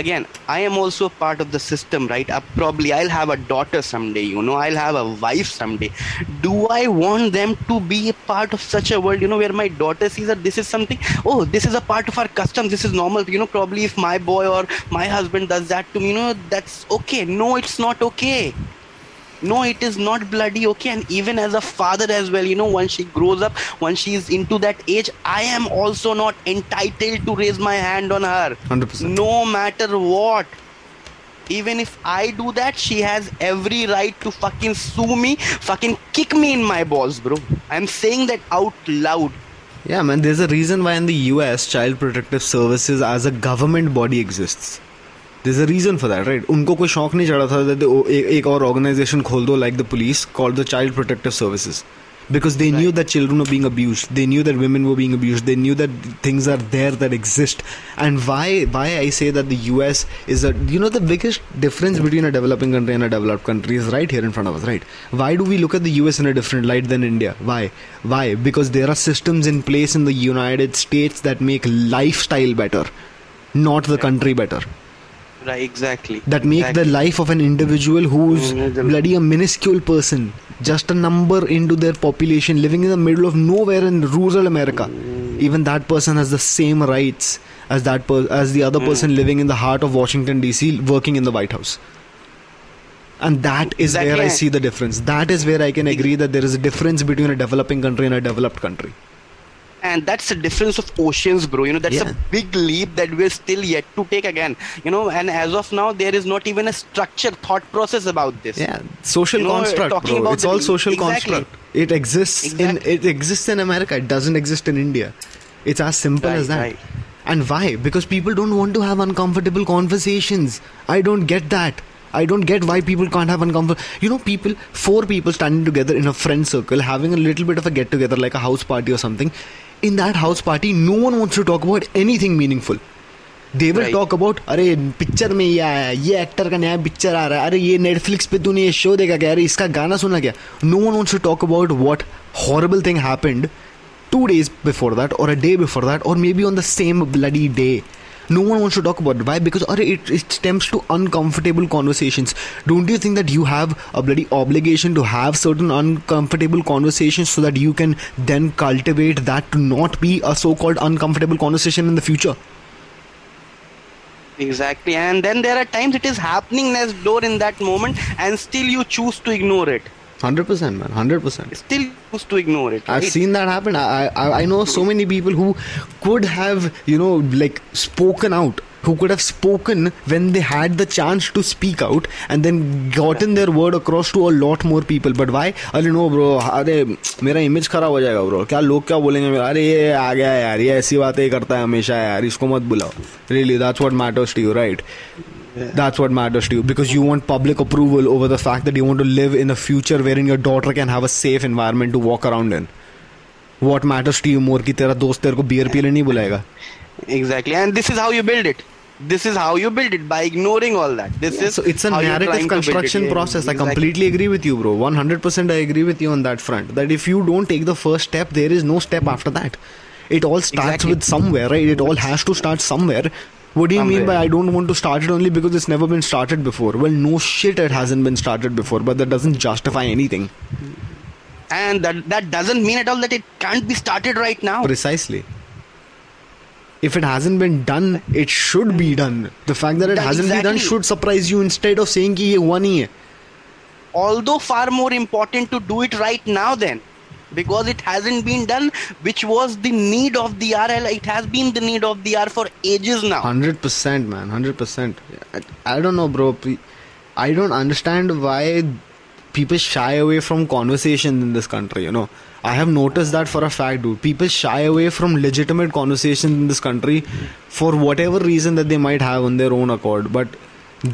again i am also a part of the system right? Uh, probably i'll have a daughter someday you know i'll have a wife someday. Do i want them to be a part of such a world you know where my daughter sees that this is something? Oh this is a part of our customs. This is normal. You know probably if my boy or my husband does that to me you know that's okay. No it's not okay no it is not bloody okay? And even as a father as well you know once she grows up once she is into that age i am also not entitled to raise my hand on her. 100%. no matter what. Even if i do that she has every right to fucking sue me fucking kick me in my balls bro. I'm saying that out loud. Yeah, man, there's a reason why in the US Child Protective Services as a government body exists. There's a reason for that, right? उनको कोई शौक नहीं चढ़ा था that they- एक, एक और organization खोल दो like the police called the Child Protective Services. Because they knew that children were being abused. They knew that women were being abused. They knew that things are there that exist. And why why I say that the US is a you know the biggest difference between a developing country and a developed country is right here in front of us, right? Why do we look at the US in a different light than India? Why? Why? Because there are systems in place in the United States that make lifestyle better, not the country better. right exactly That make the life of an individual who's Mm, bloody a minuscule person, just a number into their population, living in the middle of nowhere in rural America. Even that person has the same rights as that per- as the other person living in the heart of Washington D.C. working in the White House. And that is where I see the difference. That is where I can agree that there is a difference between a developing country and a developed country. And that's a difference of oceans bro you know that's Yeah. a big leap that we're still yet to take again you know and as of now there is not even a structured thought process about this Yeah, social You construct, talking bro. about It's all social exactly. construct. It exists Exactly. in it exists in America. It doesn't exist in India. It's as simple Right, as that. right. And why? Because people don't want to have uncomfortable conversations. I don't get that. I don't get why people can't have uncomfortable. You know, people, four people standing together in a friend circle, having a little bit of a get together, like a house party or something. In that house party no one wants to talk about any thing meaningful they will talk about अरे picture में ये आया ये actor का नया picture आ रहा है अरे ये नेटफ्लिक्स पे तूने ये शो देखा क्या? अरे इसका गाना सुना क्या? No one wants to talk about what horrible thing happened two days before that or a day before that or maybe on the same bloody day no one wants to talk about it. Why? Because or it, it stems to uncomfortable conversations. Don't you think that you have a bloody obligation to have certain uncomfortable conversations so that you can then cultivate that to not be a so-called uncomfortable conversation in the future? Exactly. And then there are times it is happening next door in that moment and still you choose to ignore it 100% man 100% still choose to ignore it I've right? seen that happen. I, I I know so many people who could have you know like spoken out, who could have spoken when they had the chance to speak out, and then gotten their word across to a lot more people. But why? अरे no bro, अरे मेरा image खराब हो जाएगा bro. क्या लोग क्या बोलेंगे मेरा? अरे ये आ गया है यार, ये ऐसी बातें ही करता है हमेशा यार, इसको मत बुलाओ. Really, that's what matters to you, right? That's what matters to you because you want public approval over the fact that you want to live in a future wherein your daughter can have a safe environment to walk around in. What matters to you more कि तेरा दोस्त तेरे को beer पीने नहीं बुलाएगा exactly and this is how you build it this is how you build it by ignoring all that this is so it's a how you're narrative trying to build it. construction Yeah, process i exactly. completely agree with you bro 100% i agree with you on that front that if you don't take the first step there is no step after that it all starts Exactly. with somewhere right it all has to start somewhere what do you mean by I don't want to start it only because it's never been started before? Well, no shit, it hasn't been started before, but that doesn't justify anything. And that, that doesn't mean at all that it can't be started right now. Precisely. If it hasn't been done, it should be done. The fact that it that hasn't exactly. been done should surprise you instead of saying ki ye one hi hai. Although far more important to do it right now then because it hasn't been done which was the need of the hour it has been the need of the hour for ages now Hundred percent, man. Hundred percent. I don't know, bro. I don't understand why people shy away from conversations in this country. You know, I have noticed that for a fact, dude. People shy away from legitimate conversations in this country for whatever reason that they might have on their own accord. But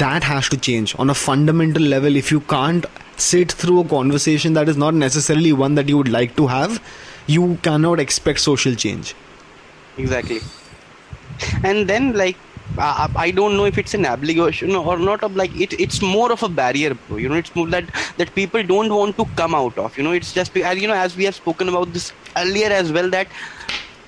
that has to change on a fundamental level. If you can't sit through a conversation that is not necessarily one that you would like to have, you cannot expect social change. exactly. And then like uh, I don't know if it's an obligation or not of like it it's more of a barrier bro. You know it's more that that people don't want to come out of you know it's just as you know as we have spoken about this earlier as well that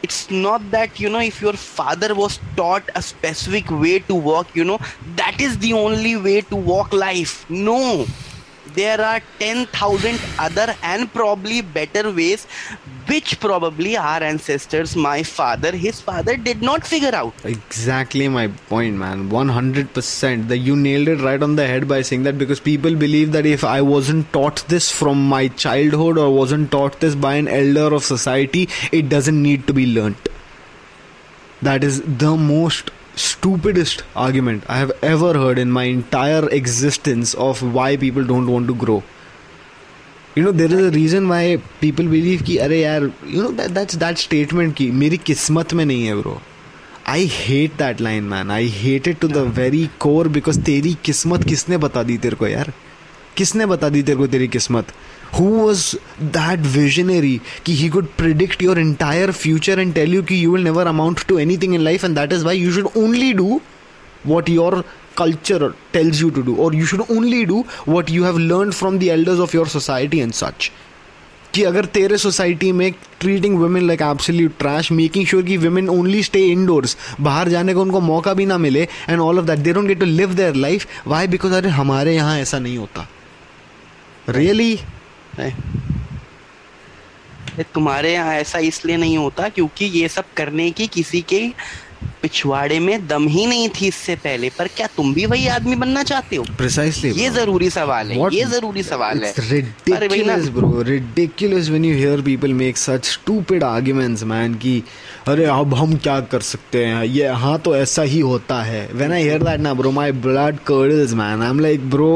it's not that you know if your father was taught a specific way to walk you know that is the only way to walk life. No there are 10,000 other and probably better ways which probably our ancestors my father his father did not figure out. Exactly my point man. 100% that you nailed it right on the head by saying that because people believe that if i wasn't taught this from my childhood or wasn't taught this by an elder of society it doesn't need to be learnt. That is the most stupidest argument I have ever heard in my entire existence of why people don't want to grow you know there is a reason why people believe की अरे यार you know that's that statement की मेरी किस्मत में नहीं है grow I hate that line man I hate it to the very core because तेरी किस्मत किसने बता दी तेरे को यार किसने बता दी तेरे को तेरी किस्मत who was that visionary ki he could predict your entire future and tell you ki you will never amount to anything in life and that is why you should only do what your culture tells you to do or you should only do what you have learned from the elders of your society and such कि अगर तेरे society में treating women like absolute trash making sure कि women only stay indoors बाहर जाने का उनको मौका भी ना मिले and all of that they don't get to live their life why because अरे हमारे यहाँ ऐसा नहीं होता रियली really? तुम्हारे यहाँ ऐसा इसलिए नहीं होता क्योंकि ये सब करने की किसी के पिछवाड़े में दम ही नहीं थी इससे पहले पर क्या तुम भी वही आदमी बनना चाहते हो प्रिसाइसली ये ज़रूरी सवाल है What? ये ज़रूरी सवाल It's है ridiculous bro ridiculous when you hear people make such stupid arguments man कि अरे अब हम क्या कर सकते हैं ये हाँ तो ऐसा ही होता है when I hear that ना bro my blood curdles man I'm like bro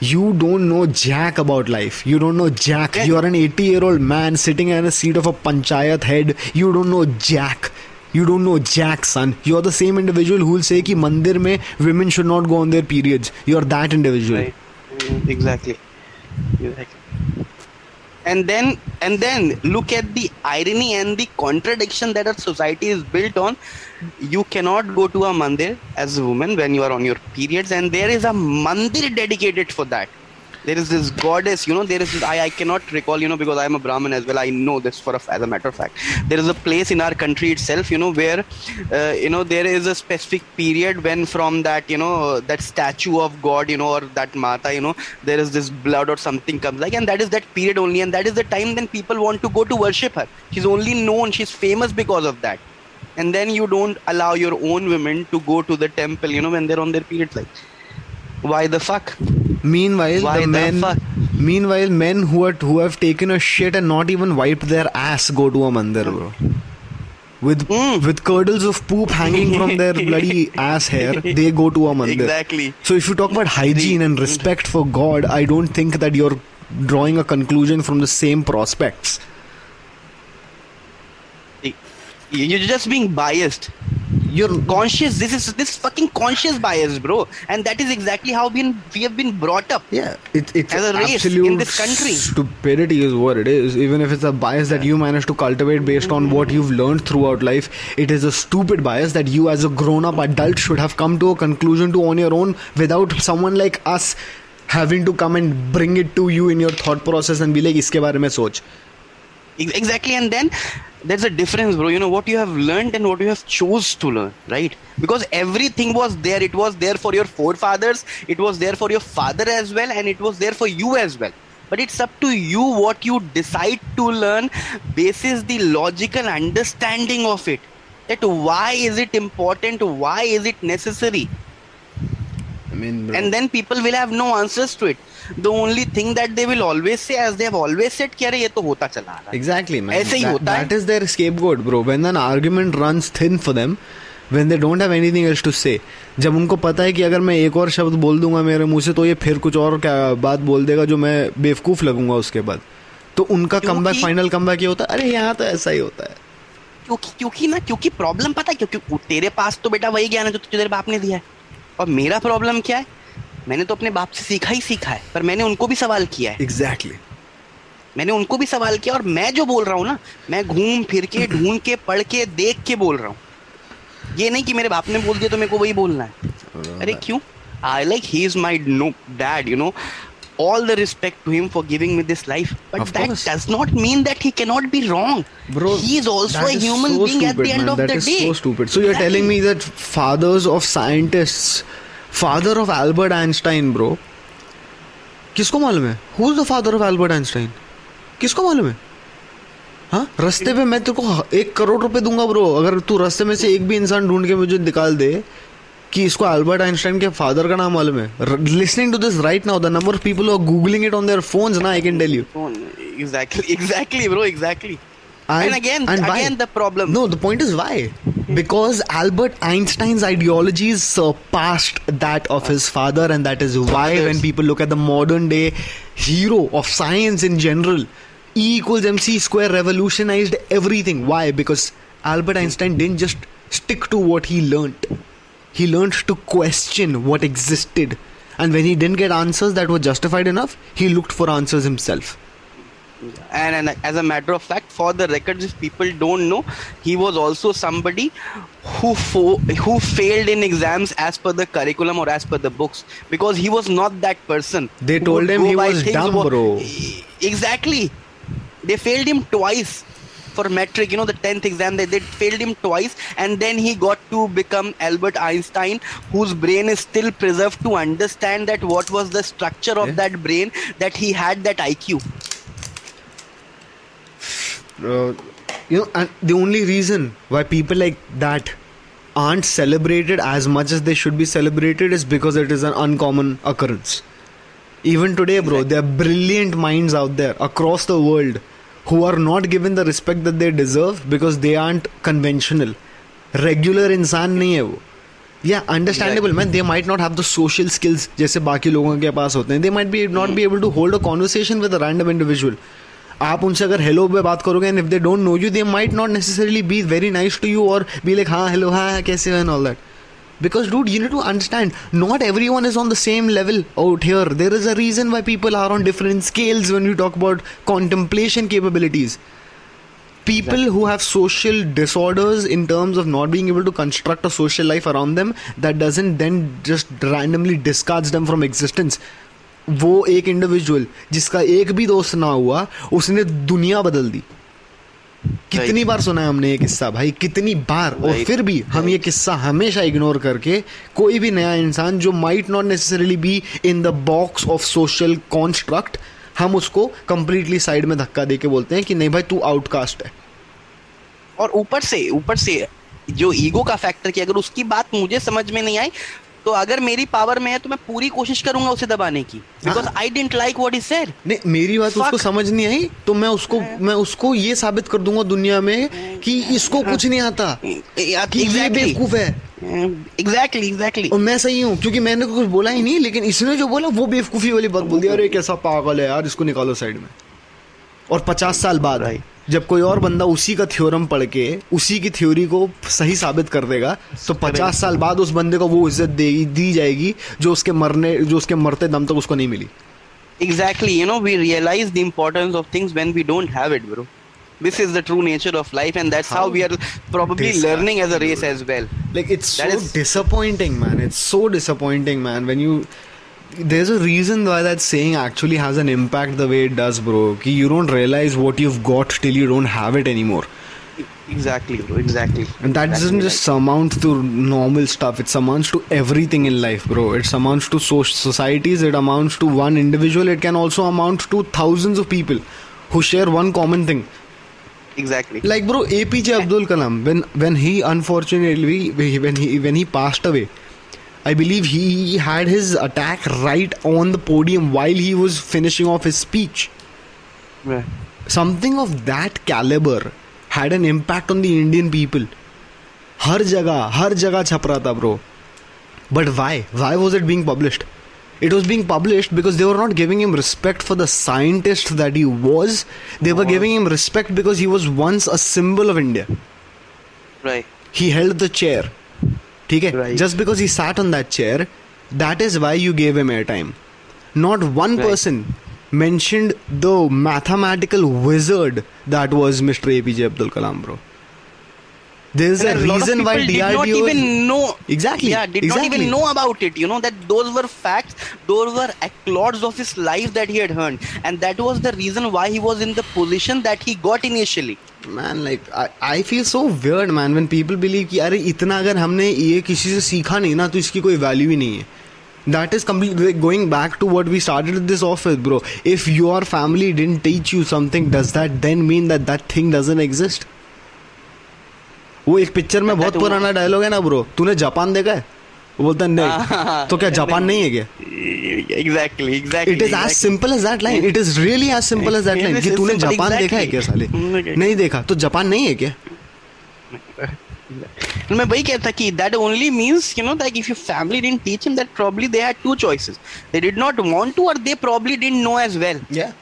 you don't know jack about life. You don't know jack. Yeah. You are an 80 year old man sitting in a seat of a panchayat head. You don't know jack. You don't know jack, son. You are the same individual who will say ki mandir mein women should not go on their periods. You are that individual. Right. Exactly. Exactly. And then, and then look at the irony and the contradiction that our society is built on you cannot go to a mandir as a woman when you are on your periods and there is a mandir dedicated for that. There is this goddess you know there is this, I, I cannot recall you know because i am a brahmin as well i know this for a, as a matter of fact. There is a place in our country itself you know where uh, you know there is a specific period when from that you know that statue of god you know or that mata you know there is this blood or something comes like and that is that period only and that is the time then people want to go to worship her. She's only known she's famous because of that and then you don't allow your own women to go to the temple you know when they're on their periods like why the fuck? Meanwhile why the, the men fuck? meanwhile men who are who have taken a shit and not even wiped their ass go to a mandir bro. With mm. with curdles of poop hanging from their bloody ass hair they go to a mandir. Exactly. So if you talk about hygiene and respect for god i don't think that you're drawing a conclusion from the same prospects you're just being biased. You're conscious. This is this fucking conscious bias bro. And that is exactly how we, we have been brought up. Yeah it, it's as a race in this country. stupidity is what it is. Even if it's a bias that you manage to cultivate based on what you've learned throughout life it is a stupid bias that you as a grown-up adult should have come to a conclusion to on your own without someone like us having to come and bring it to you in your thought process and be like iske bare mein soch exactly and then there's a difference bro. You know what you have learned and what you have chose to learn right? Because everything was there. It was there for your forefathers. It was there for your father as well and it was there for you as well. But it's up to you what you decide to learn basis the logical understanding of it. That why is it important? Why is it necessary I mean, bro. and then people will have no answers to it the only thing that they will always say as they have always said कि अरे ये तो होता चला रहा है. exactly man ऐसे ही that, होता that is their scapegoat bro when an argument runs thin for them when they don't have anything else to say जब उनको पता है कि अगर मैं एक और शब्द बोल दूँगा मेरे मुँह से तो ये फिर कुछ और क्या बात बोल देगा जो मैं बेवकूफ़ लगूँगा उसके बाद तो उनका come back final come back ये होता है अरे यहाँ तो ऐसा ही होता है क्योंकि क्योंकि ना क्योंकि प्रॉब्लम पता है क्योंकि तेरे पास तो बेटा वही ज्ञान है जो तेरे बाप ने दिया है और मेरा प्रॉब्लम क्या है? मैंने तो अपने बाप से सीखा ही सीखा है पर मैंने उनको भी सवाल किया है। Exactly exactly. मैंने उनको भी सवाल किया और मैं जो बोल रहा हूँ ना मैं घूम फिर के ढूंढ के पढ़ के देख के बोल रहा हूँ। ये नहीं कि मेरे बाप ने बोल दिया तो मेरे को वही बोलना है। अरे क्यों? I like he is my no dad you know all the respect to him for giving me this life. But Of that course. does not mean that he cannot be wrong. Bro, he is also a human so being stupid, at the end man. of That the is day. so stupid. So you're Exactly. telling me that fathers of scientists, father of Albert Einstein, bro. किसको मालूम है who is the father of Albert Einstein किसको मालूम है हाँ रास्ते पे मैं तेरे को एक करोड़ रुपए दूँगा ब्रो अगर तू रास्ते में से एक भी इंसान ढूंढ के मुझे निकाल दे कि इसको एल्बर्ट आइंस्टाइन के फादर का नाम मालूम है listening to this right now the number of people are googling it on their phones ना I can tell you Oh, Exactly, exactly, bro, exactly. And- And, again, and why? again, the problem. No, the point is why? Because Albert Einstein's ideologies surpassed that of his father, and that is why, Fathers. when people look at the modern day hero of science in general, E equals MC square revolutionized everything. Why? Because Albert Einstein didn't just stick to what he learnt, he learned to question what existed. And when he didn't get answers that were justified enough, he looked for answers himself. and, and as a matter of fact for the records if people don't know he was also somebody who fo- who failed in exams as per the curriculum or as per the books because he was not that person They told him he was dumb, bro. exactly they failed him twice for metric you know the 10th exam they, they failed him twice and then he got to become albert einstein whose brain is still preserved to understand that what was the structure of Yeah. that brain that he had that iq uh, you know and the only reason why people like that aren't celebrated as much as they should be celebrated is because it is an uncommon occurrence. Even today bro there are brilliant minds out there across the world who are not given the respect that they deserve because they aren't conventional regular इंसान नहीं है वो yeah understandable man they might not have the social skills जैसे बाकी लोगों के पास होते हैं they might be not be able to hold a conversation with a random individual आप उनसे अगर हेलो पे बात करोगे and if they don't know you they might not necessarily be very nice to you or be like हाँ hello हाँ कैसे हो and all that because dude you need to understand not everyone is on the same level out here there is a reason why people are on different scales when we talk about contemplation capabilities people who have social disorders in terms of not being able to construct a social life around them that doesn't then just randomly discards them from existence वो एक individual जिसका एक भी दोस्त ना हुआ उसने दुनिया बदल दी कितनी बार सुना है हमने ये किस्सा भाई? कितनी बार? और फिर भी हम ये किस्सा हमेशा इग्नोर करके कोई भी नया इंसान जो might not necessarily be in the box of social construct हम उसको कंप्लीटली साइड में धक्का दे के बोलते हैं कि नहीं भाई तू आउटकास्ट है। और ऊपर से ऊपर से जो ईगो का फैक्टर की अगर उसकी बात मुझे समझ में नहीं आई तो अगर मेरी पावर में है तो मैं पूरी कोशिश करूँगा उसे दबाने की। बिकॉज़ हाँ। I don't like what is said नहीं मेरी बात उसको समझ नहीं आई तो मैं उसको मैं उसको ये साबित कर दूँगा दुनिया में कि इसको कुछ नहीं आता कि ये बेवकूफ़ है। एग्जैक्टली एग्जैक्टली और मैं सही हूँ क्योंकि मैंने तो कुछ बोला ही नहीं लेकिन इसने जो बोला वो बेवकूफ़ी वाली बात बोल दी अरे कैसा पागल है यार इसको निकालो साइड में। और पचास साल बाद Right. जब कोई और बंदा उसी का थ्योरम पढ़ के उसी की थ्योरी को सही साबित कर देगा तो पचास साल बाद उस बंदे को वो इज़्ज़त देगी दी जाएगी जो उसके मरने जो उसके मरते दम तक उसको नहीं मिली Exactly, you know, we realize the importance of things when we don't have it, bro. This is the true nature of life, and that's how, How we are probably learning as a race as well. like it's That so is- disappointing man it's so disappointing man when you there's a reason why that saying actually has an impact the way it does bro. Ki you don't realize what you've got till you don't have it anymore. Exactly, bro. Exactly. and that doesn't Exactly just amount to normal stuff. It amounts to everything in life bro. It amounts to so- societies. It amounts to one individual. It can also amount to thousands of people who share one common thing. Exactly. like bro apj abdul kalam when when he unfortunately when he when he passed away i believe he had his attack right on the podium while he was finishing off his speech Yeah. something of that caliber had an impact on the indian people हर जगह हर जगह छप रहा था bro but why why was it being published it was being published because they were not giving him respect for the scientist that he was they were giving him respect because he was once a symbol of india Right. he held the chair ठीक है Right. just because he sat on that chair that is why you gave him airtime not one Right. person mentioned the mathematical wizard that was mr apj abdul kalam bro There's a And lot of reason why people did not DRDO is- even know. Exactly, Yeah, did not exactly. even know about it. You know that those were facts. Those were accolades of his life that he had earned, and that was the reason why he was in the position that he got initially. Man like I feel so weird man when people believe कि अरे इतना अगर हमने ये किसी से सीखा नहीं ना तो इसकी कोई वैल्यू ही नहीं है that is complete going back to what we started this of with bro if your family didn't teach you something does that then mean that that thing doesn't exist वो एक पिक्चर में बहुत पुराना dialogue है ना bro तूने Japan देखा है? वो बोलता है नहीं। तो क्या जापान नहीं। है क्या? Exactly exactly it is as simple as that line it is really as simple as that line कि तूने जापान देखा है क्या साले? नहीं देखा। तो जापान नहीं है क्या? मैं वही कहता कि that only means you know that if your family didn't teach him that probably they had two choices they did not want to or they probably didn't know as well या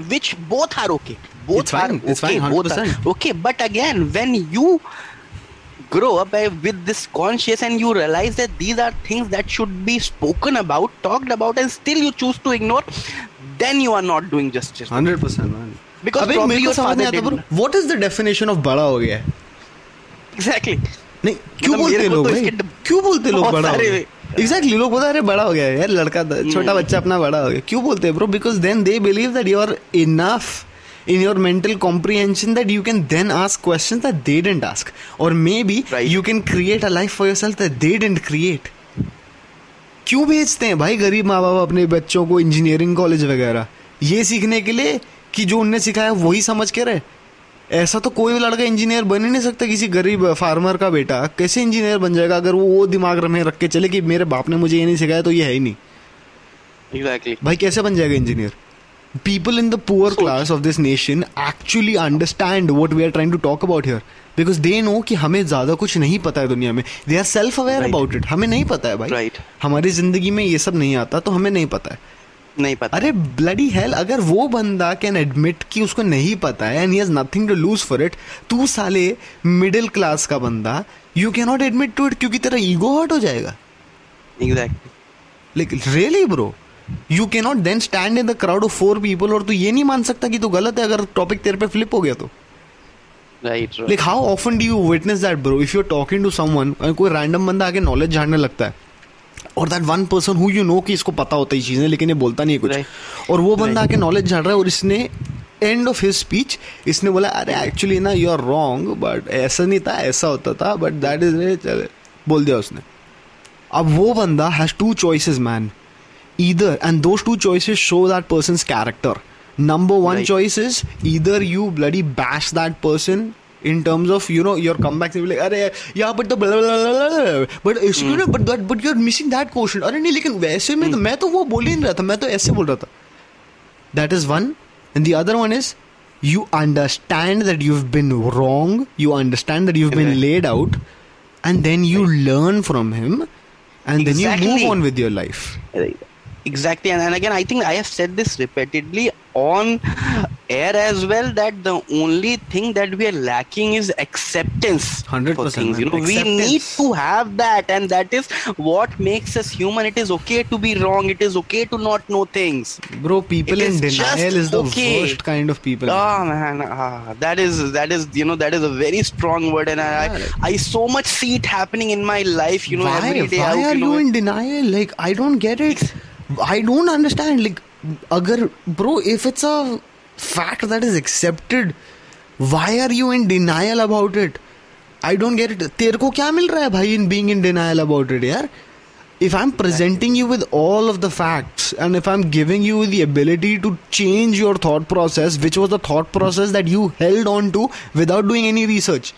which both are okay both are okay both are okay but again when you grow up uh, with this conscious and you realize that these are things that should be spoken about talked about and still you choose to ignore then you are not doing justice hundred percent Because अबे probably मेरे को your समझ नहीं father आता bro didn't. What is the definition of बड़ा हो गया है exactly नहीं क्यों मतलब बोलते मेरे को लोग तो भाई इसके क्यों बोलते लोग बहुत बड़ा हो सारे- गया एग्जैक्टली लोग बोलते हैं, अरे बड़ा हो गया है यार लड़का द- छोटा बच्चा अपना बड़ा हो गया क्यों बोलते हैं bro because then they believe that you are enough in your mental comprehension that you can then ask questions that they didn't ask. Or maybe Right. you can create a life for yourself that they didn't create. क्यों भेजते हैं भाई गरीब माँ बाप अपने बच्चों को इंजीनियरिंग कॉलेज वगैरह? ये सीखने के लिए कि जो उनने सिखाया वही समझ के रहे। ऐसा तो कोई लड़का इंजीनियर बन ही नहीं सकता किसी गरीब फार्मर का बेटा। कैसे इंजीनियर बन जाएगा अगर वो वो दिमाग में रख के चले कि मेरे बाप ने मुझे ये नहीं सिखाया तो ये है ही नहीं? Exactly. भाई कैसे बन जाएगा engineer people in the poor class of this nation actually understand what we are trying to talk about here because they know कि हमें ज़्यादा कुछ नहीं पता है दुनिया में। They are self aware Right. About it हमें नहीं पता है भाई। Right. हमारी ज़िंदगी में ये सब नहीं आता तो हमें नहीं पता है। नहीं पता। अरे ब्लडी हेल अगर वो बंदा कैन एडमिट कि उसको नहीं पता है and he has nothing to lose for it तू साले मिडिल क्लास का बंदा you can not admit to it क्योंकि तेरा ईगो हर्ट हो जाएगा। Exactly. Like really bro you can not then stand in the crowd of four people और तू ये नहीं मान सकता कि तू गलत है अगर टॉपिक तेरे पे फ्लिप हो गया तो। Like how often do you witness that bro if you are talking to someone कोई रैंडम बंदा आके नॉलेज झाड़ने लगता है और that one person who you know कि इसको पता होता है चीज़ें लेकिन ये बोलता नहीं है कुछ Right. और वो बंदा Right. आके नॉलेज झाड़ रहा है और इसने एंड ऑफ़ हिज स्पीच इसने बोला अरे एक्चुअली ना यू आर रॉन्ग बट ऐसा नहीं था ऐसा होता था बट दैट इज़ बोल दिया उसने. अब वो बंदा has two choices man either and those two choices show that person's character number one Right. choice is either you bloody bash that person in terms of you know your comebacks and be like अरे yeah but the blah, blah, blah, blah, blah, but it's you know but that but you're missing that quotient अरे नहीं लेकिन वैसे में तो मैं तो वो बोल ही नहीं रहा था मैं तो ऐसे बोल रहा था that is one and the other one is you understand that you've been wrong you understand that you've been Right. laid out and then you learn from him and then you move Exactly. on with your life exactly and, and again i think i have said this repeatedly on air as well that the only thing that we are lacking is acceptance 100%, for things you know we need to have that and that is what makes us human it is okay to be wrong it is okay to not know things Bro, people It in is denial is the okay. worst kind of people. Oh man, ah, that is that is you know that is a very strong word, and I Yeah. I, I so much see it happening in my life. You know, why? every day. why out, are you you know, in denial? Like, I don't get it. I don't understand. Like, agar, bro, if it's a fact that is accepted, why are you in denial about it? I don't get it. तेरे को क्या मिल रहा है भाई in being in denial about it, यार? If I'm presenting you with all of the facts and if I'm giving you the ability to change your thought process, which was the thought process that you held on to without doing any research,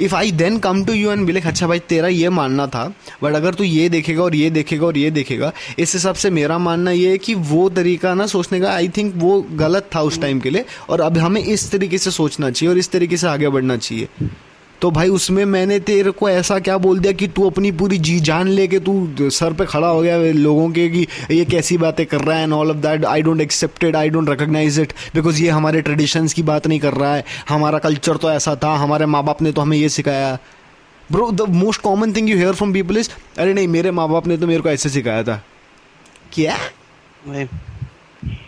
If I then come to you and बिले अच्छा भाई तेरा ये मानना था but अगर तू ये देखेगा और ये देखेगा और ये देखेगा इस हिसाब से मेरा मानना ये है कि वो तरीका ना सोचने का आई थिंक वो गलत था उस टाइम के लिए और अब हमें इस तरीके से सोचना चाहिए और इस तरीके से आगे बढ़ना चाहिए तो भाई उसमें मैंने तेरे को ऐसा क्या बोल दिया कि तू अपनी पूरी जी जान लेके तू सर पे खड़ा हो गया लोगों के कि ये कैसी बातें कर रहा है and all of that I don't accepted I don't recognise it because ये हमारे ट्रेडिशंस की बात नहीं कर रहा है. हमारा कल्चर तो ऐसा था हमारे माँ बाप ने तो हमें ये सिखाया। Bro the most common thing you hear from people is अरे नहीं मेरे माँ बाप ने तो मेरे को ऐसे सिखाया था। क्या?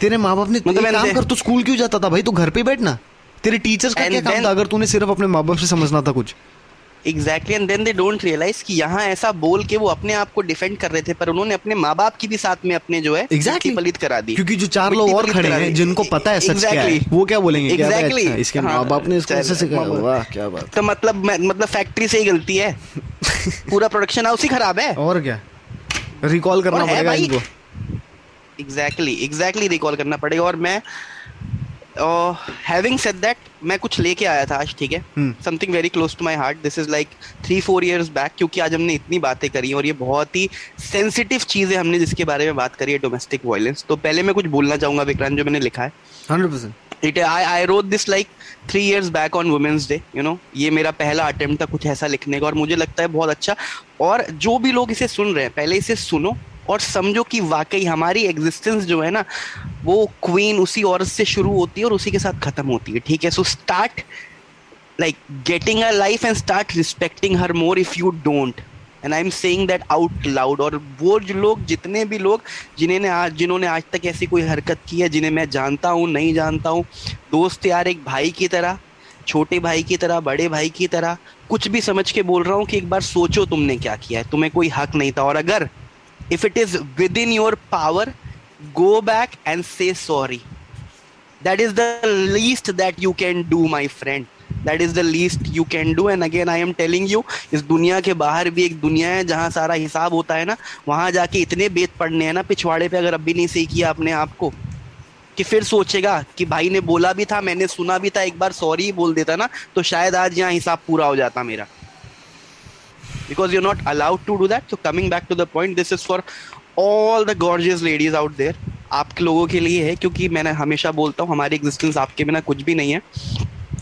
तेरे माँ बाप ने मतलब काम कर तू स्कूल क्यों जाता था? भाई तू घर पे बैठना। तेरे टीचर्स का And क्या काम था अगर तूने सिर्फ़ अपने माँ बाप से समझना था कुछ? Exactly and then they don't realise कि यहाँ ऐसा बोल के वो अपने आप को डिफेंड कर रहे थे पर उन्होंने अपने माँ बाप की भी साथ में अपने जो है एग्जैक्टली पलित करा दी। क्योंकि जो चार लोग और खड़े हैं जिनको पता है सच क्या है वो क्या बोलेंगे? क्या अच्छा, इसके माँ बाप ने इसको ऐसे सिखाया वाह क्या बात तो मतलब मतलब फैक्ट्री से ही गलती है। पूरा प्रोडक्शन हाउस ही खराब है। और क्या? रिकॉल करना पड़ेगा इनको। एग्जैक्टली एग्जैक्टली रिकॉल करना पड़ेगा। और मैं हैविंग सेड दैट मैं कुछ लेके आया था आज ठीक है? Something very close to my heart this is like three four years back क्योंकि आज हमने इतनी बातें करी और ये बहुत ही सेंसिटिव चीज़ है हमने जिसके बारे में बात करी है डोमेस्टिक वायलेंस तो पहले मैं कुछ बोलना चाहूँगा विक्रांत जो मैंने लिखा है। Hundred percent. It I I wrote this like three years back on women's day you know ये मेरा पहला अटेम्प्ट था कुछ ऐसा लिखने का और मुझे लगता है बहुत अच्छा। और जो भी लोग इसे सुन रहे हैं पहले इसे सुनो और समझो कि वाकई हमारी एग्जिस्टेंस जो है ना, वो क्वीन उसी औरत से शुरू होती है और उसी के साथ खत्म होती है, ठीक है? So start like getting a life and start respecting her more if you don't and I am saying that out loud और वो जो लोग, जितने भी लोग जिन्होंने आज जिन्होंने आज तक ऐसी कोई हरकत की है, जिन्हें मैं जानता हूँ, नहीं जानता हूँ, दोस्त यार, एक भाई की तरह, छोटे भाई की तरह, बड़े भाई की तरह, कुछ भी समझ के बोल रहा हूँ कि एक बार सोचो तुमने क्या किया है, तुम्हें कोई हक नहीं था। और अगर if it is within your power, go back and say sorry. That is the least that you can do, my friend. That is the least you can do and again I am telling you इस दुनिया के बाहर भी एक दुनिया है जहाँ सारा हिसाब होता है ना, वहाँ जाके इतने बेत पढ़ने हैं ना, पिछवाड़े पे अगर अभी नहीं सही किया अपने आप को कि फिर सोचेगा कि भाई ने बोला भी था, मैंने सुना भी था, एक बार सॉरी बोल देता ना तो शायद आज यहाँ हिसाब पूरा हो जाता मेरा। Because you're not allowed to do that. So coming back to the point this is for all the gorgeous ladies out there. आपके लोगों के लिए है क्योंकि मैंने हमेशा बोलता हूँ हमारी एग्जिस्टेंस आपके बिना कुछ भी नहीं है।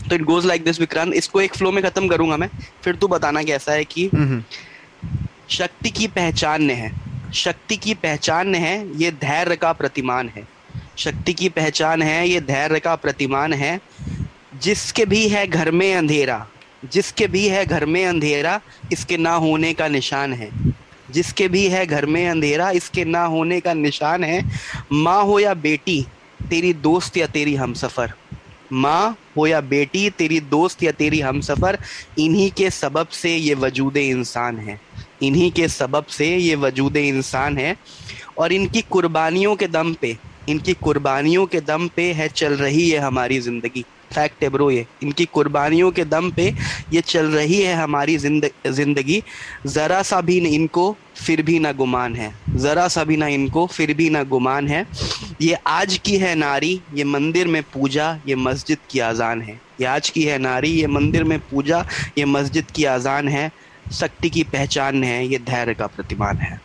तो it goes like this Vikrant. इसको एक फ्लो में खत्म करूँगा मैं। फिर तू बताना कैसा है कि शक्ति की पहचान है। शक्ति की पहचान है ये धैर्य का प्रतिमान है। शक्ति की पहचान है ये धैर्य का प्रतिमान है। जिसके भी है घर में अंधेरा जिसके भी है घर में अंधेरा, इसके ना होने का निशान है। जिसके भी है घर में अंधेरा, इसके ना होने का निशान है। माँ हो या बेटी, तेरी दोस्त या तेरी हम सफ़र माँ हो या बेटी, तेरी दोस्त या तेरी हम सफ़र इन्हीं के सबब से ये वजूद इंसान है। इन्हीं के सबब से ये वजूद इंसान है। और इनकी कुर्बानियों के दम पे, इनकी कुर्बानियों के दम पे है चल रही है हमारी ज़िंदगी। फैक्ट है ब्रो ये। इनकी कुर्बानियों के दम पे ये चल रही है हमारी ज़िंदगी। ज़रा सा भी इनको, फिर भी ना गुमान है। ज़रा सा भी ना इनको, फिर भी ना गुमान है। ये आज की है नारी, ये मंदिर में पूजा, ये मस्जिद की आज़ान है। ये आज की है नारी, ये मंदिर में पूजा, ये मस्जिद की आज़ान है। शक्ति की पहचान है, ये धैर्य का प्रतिमान है।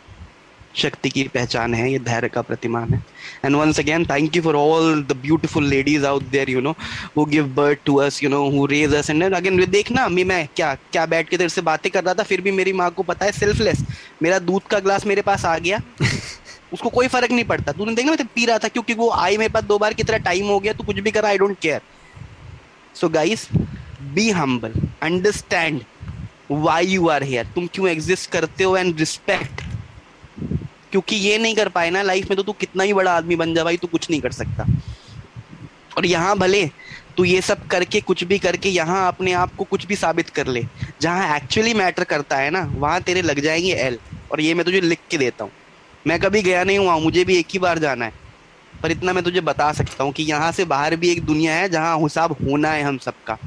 शक्ति की पहचान है ये धैर्य का प्रतिमान है। And once again thank you for all the beautiful ladies out there you know who give birth to us you know who raise us and again देखना मैं मैं क्या क्या बैठ के तेरे से बातें कर रहा था फिर भी मेरी माँ को पता है सेल्फलेस मेरा दूध का ग्लास मेरे पास आ गया। उसको कोई फ़र्क नहीं पड़ता। तूने देखा मैं पी रहा था क्योंकि वो आई मेरे पास दो बार कितना टाइम हो गया तू कुछ भी कर I don't care so guys be humble understand why you are here तुम क्यों एग्जिस्ट करते हो एंड रिस्पेक्ट क्योंकि ये नहीं कर पाए ना लाइफ में तो तू कितना ही बड़ा आदमी बन जा भाई, तू कुछ नहीं कर सकता। और यहाँ भले, तू ये सब करके, कुछ भी करके, यहाँ अपने आप को कुछ भी साबित कर ले। जहाँ एक्चुअली मैटर करता है ना, वहाँ तेरे लग जाएँगे एल और ये मैं तुझे लिख के देता हूँ। मैं कभी गया नहीं हुआ मुझे भी एक ही बार जाना है। पर इतना मैं तुझे बता सकता हूँ कि यहाँ से बाहर भी एक दुनिया है, जहाँ हिसाब होना है हम सबका।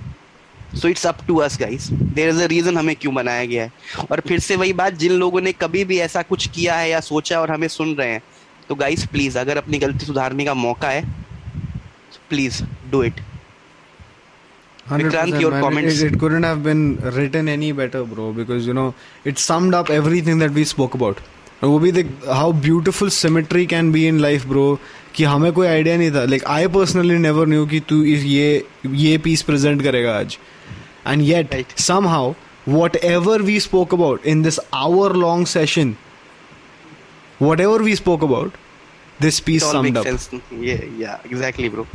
So it's up to us guys there is a reason हमें क्यों बनाया गया है। और फिर से वही बात जिन लोगों ने कभी भी ऐसा कुछ किया है या सोचा और हमें सुन रहे हैं तो गाइस प्लीज़ अगर अपनी गलती सुधारने का मौका है please do it Vikrant, your man, comments. It, it couldn't have been written any better, bro, because you know it summed up everything that we spoke about. वो भी देख how beautiful symmetry can be in life bro कि हमें कोई idea नहीं था. Like I personally never knew कि तू ये ये पीस प्रेजेंट करेगा आज. And yet, right. somehow, whatever we spoke about in this hour long session, whatever we spoke about, this piece summed up. Sense. Yeah, yeah, exactly, bro.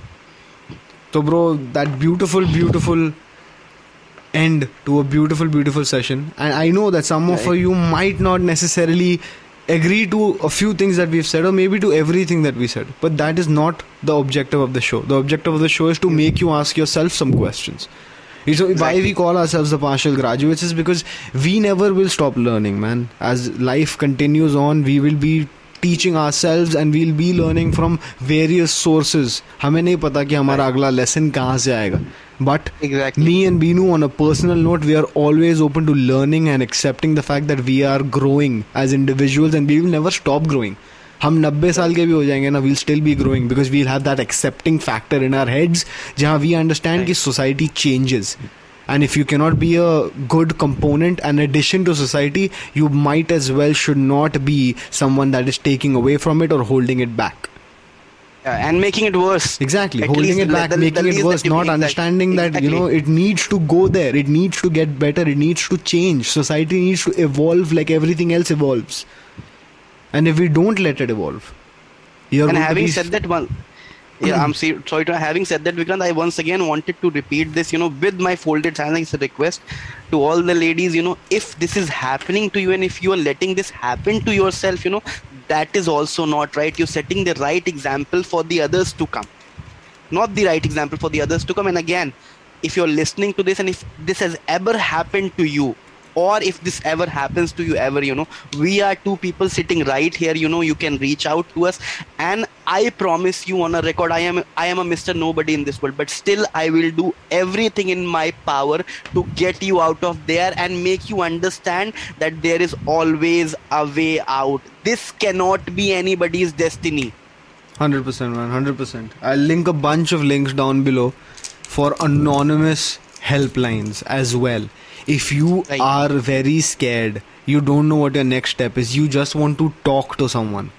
So, bro, that beautiful, beautiful end to a beautiful, beautiful session. And I know that some right. of you might not necessarily agree to a few things that we've said, or maybe to everything that we said. But that is not the objective of the show. The objective of the show is to make you ask yourself some questions So why Exactly. we call ourselves the partial graduates is because we never will stop learning, man. As life continues on, we will be teaching ourselves and we'll be learning from various sources. हमें नहीं पता कि हमारा अगला lesson कहाँ से आएगा. But Exactly. me and Binu, on a personal note, we are always open to learning and accepting the fact that we are growing as individuals and we will never stop growing. हम 90 साल के भी हो जाएँगे ना we'll still be growing because we'll have that accepting factor in our heads जहाँ we understand कि society changes and if you cannot be a good component and addition to society you might as well should not be someone that is taking away from it or holding it back Yeah, and making it worse. exactly At holding it back the- making the it worse not understanding that you Exactly. know it needs to go there it needs to get better it needs to change society needs to evolve like everything else evolves and if we don't let it evolve you're and having be- said that one yeah i'm sorry to having said that Vikrant, i once again wanted to repeat this you know with my folded hands it's a request to all the ladies you know if this is happening to you and if you are letting this happen to yourself you know that is also not right. You're setting the right example for the others to come. Not the right example for the others to come. And again if you're listening to this and if this has ever happened to you or if this ever happens to you ever you know we are two people sitting right here you know you can reach out to us. And i promise you on a record i am i am a mr nobody in this world but still i will do everything in my power to get you out of there and make you understand that there is always a way out. This cannot be anybody's destiny. 100% man 100% i'll link a bunch of links down below for anonymous helplines as well if you are very scared you don't know what your next step is you just want to talk to someone